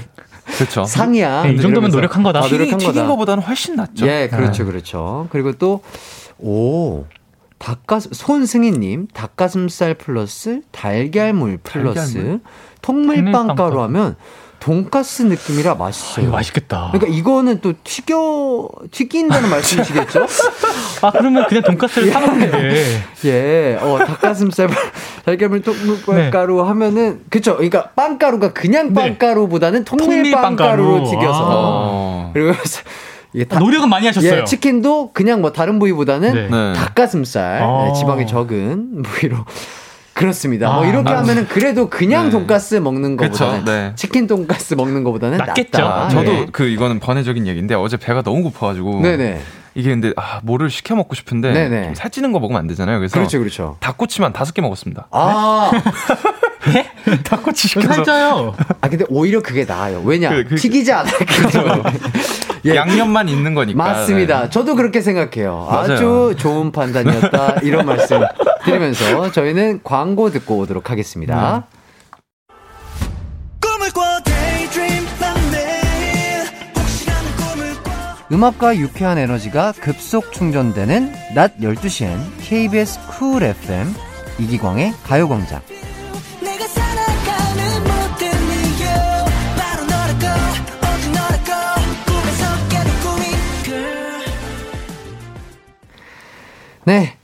그렇죠. [LAUGHS] 상이야. 네, 이 정도면 노력한 거다. 아, 노력한 튀긴 거다. 거보다는 훨씬 낫죠. 예, 그렇죠, 네. 그렇죠. 그리고 또 오. 닭가슴 손승희님 닭가슴살 플러스 달걀물 플러스 달걀물? 통밀빵가루 하면 돈가스 느낌이라 맛있어요. 아, 맛있겠다. 그러니까 이거는 또 튀겨 튀긴다는 말씀이시겠죠? [LAUGHS] 아 그러면 그냥 돈가스를 사 먹는 게. [LAUGHS] 예, 어 닭가슴살 달걀물 통밀가루 네. 하면은 그쵸. 그러니까 빵가루가 그냥 네. 빵가루보다는 통밀 빵가루로 튀겨서 어. 그리고 이게 다, 노력은 많이 하셨어요. 예, 치킨도 그냥 뭐 다른 부위보다는 네. 네. 닭가슴살 어. 지방이 적은 부위로 그렇습니다. 뭐 아, 뭐 이렇게 아, 하면은 그래도 그냥 네. 돈가스 먹는 거보다는 네. 치킨 돈가스 먹는 거보다는 낫겠죠. 낫다. 저도 네. 그 이거는 번외적인 얘기인데 어제 배가 너무 고파가지고 네네. 이게 근데 아 뭐를 시켜 먹고 싶은데. 살찌는 거 먹으면 안 되잖아요. 그래서 그렇죠, 그렇죠. 닭꼬치만 다섯 개 먹었습니다. 아 [LAUGHS] 네? [LAUGHS] 닭꼬치 시켜서 살쪄요. 아 근데 오히려 그게 나아요. 왜냐 그, 그, 튀기지 않았거든요. 예. 양념만 있는 거니까. 맞습니다. 네. 저도 그렇게 생각해요. 맞아요. 아주 좋은 판단이었다. 이런 말씀 드리면서 저희는 광고 듣고 오도록 하겠습니다. 음. 음악과 유쾌한 에너지가 급속 충전되는 낮 12시엔 KBS 쿨 FM 이기광의 가요광장. 네.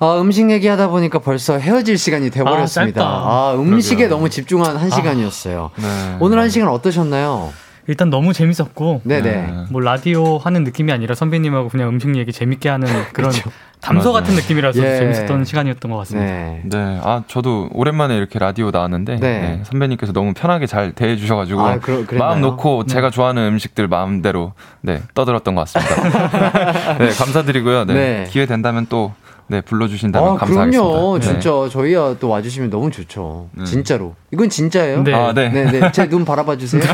아, 음식 얘기하다 보니까 벌써 헤어질 시간이 돼버렸습니다. 아, 아 음식에 그러게요. 너무 집중한 한 아, 시간이었어요. 네. 오늘 한 시간 어떠셨나요? 일단 너무 재밌었고, 네네. 뭐 라디오 하는 느낌이 아니라 선배님하고 그냥 음식 얘기 재밌게 하는 그런 그렇죠. 담소 맞아요. 같은 느낌이라서 예. 재밌었던 시간이었던 것 같습니다. 네. 네. 아, 저도 오랜만에 이렇게 라디오 나왔는데 네. 네. 선배님께서 너무 편하게 잘 대해 주셔 가지고 아, 마음 놓고 네. 제가 좋아하는 음식들 마음대로 네, 떠들었던 것 같습니다. [LAUGHS] 네, 감사드리고요. 네. 네. 기회 된다면 또 네, 불러주신다면 아, 감사하겠습니다. 그럼요. 네. 진짜 저희야 또 와주시면 너무 좋죠. 네. 진짜로. 이건 진짜예요. 네. 아, 네. 네, 네. 제눈 바라봐 주세요. [LAUGHS] 네,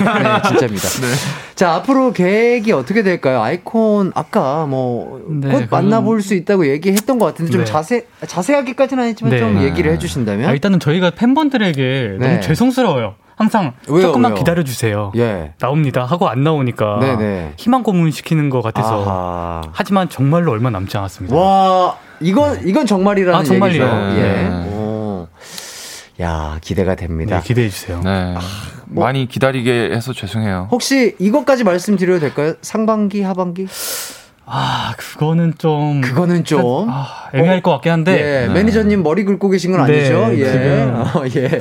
진짜입니다. 네. 자, 앞으로 계획이 어떻게 될까요? 아이콘 아까 뭐곧 네, 만나볼 수 있다고 얘기했던 것 같은데 좀 자세 자세하게까지는 아니지만 좀 얘기를 해주신다면. 아, 일단은 저희가 팬분들에게 너무 죄송스러워요. 항상 왜요, 조금만 기다려 주세요. 예. 나옵니다. 하고 안 나오니까 네네. 희망 고문 시키는 것 같아서. 아하. 하지만 정말로 얼마 남지 않았습니다. 와. 이건 이건 정말이라는 아, 정말이요. 얘기죠. 예. 오. 야 기대가 됩니다. 네, 기대해 주세요. 네. 아, 뭐, 많이 기다리게 해서 죄송해요. 혹시 이것까지 말씀드려도 될까요? 상반기, 하반기? 아, 그거는 좀. 그거는 좀. 아, 애매할 어, 것 같긴 한데. 예, 네. 매니저님 머리 긁고 계신 건 네, 아니죠? 네, 예. 어, 예.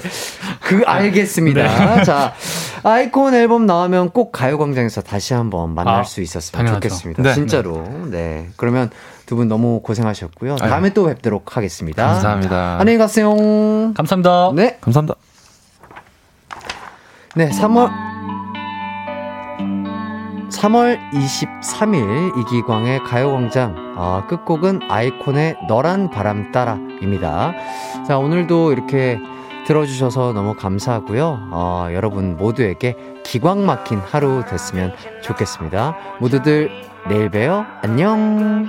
그, 알겠습니다. 네. [LAUGHS] 자, 아이콘 앨범 나오면 꼭 가요광장에서 다시 한번 만날 아, 수 있었으면 당연하죠. 좋겠습니다. 네. 진짜로. 네. 그러면 두 분 너무 고생하셨고요. 다음에 아유. 또 뵙도록 하겠습니다. 감사합니다. 안녕히 가세요. 감사합니다. 네. 감사합니다. 네, 3월. 3월 23일 이기광의 가요광장 아, 끝곡은 아이콘의 너란 바람 따라입니다. 자 오늘도 이렇게 들어주셔서 너무 감사하고요. 어, 여러분 모두에게 기광 막힌 하루 됐으면 좋겠습니다. 모두들 내일 봬요. 안녕.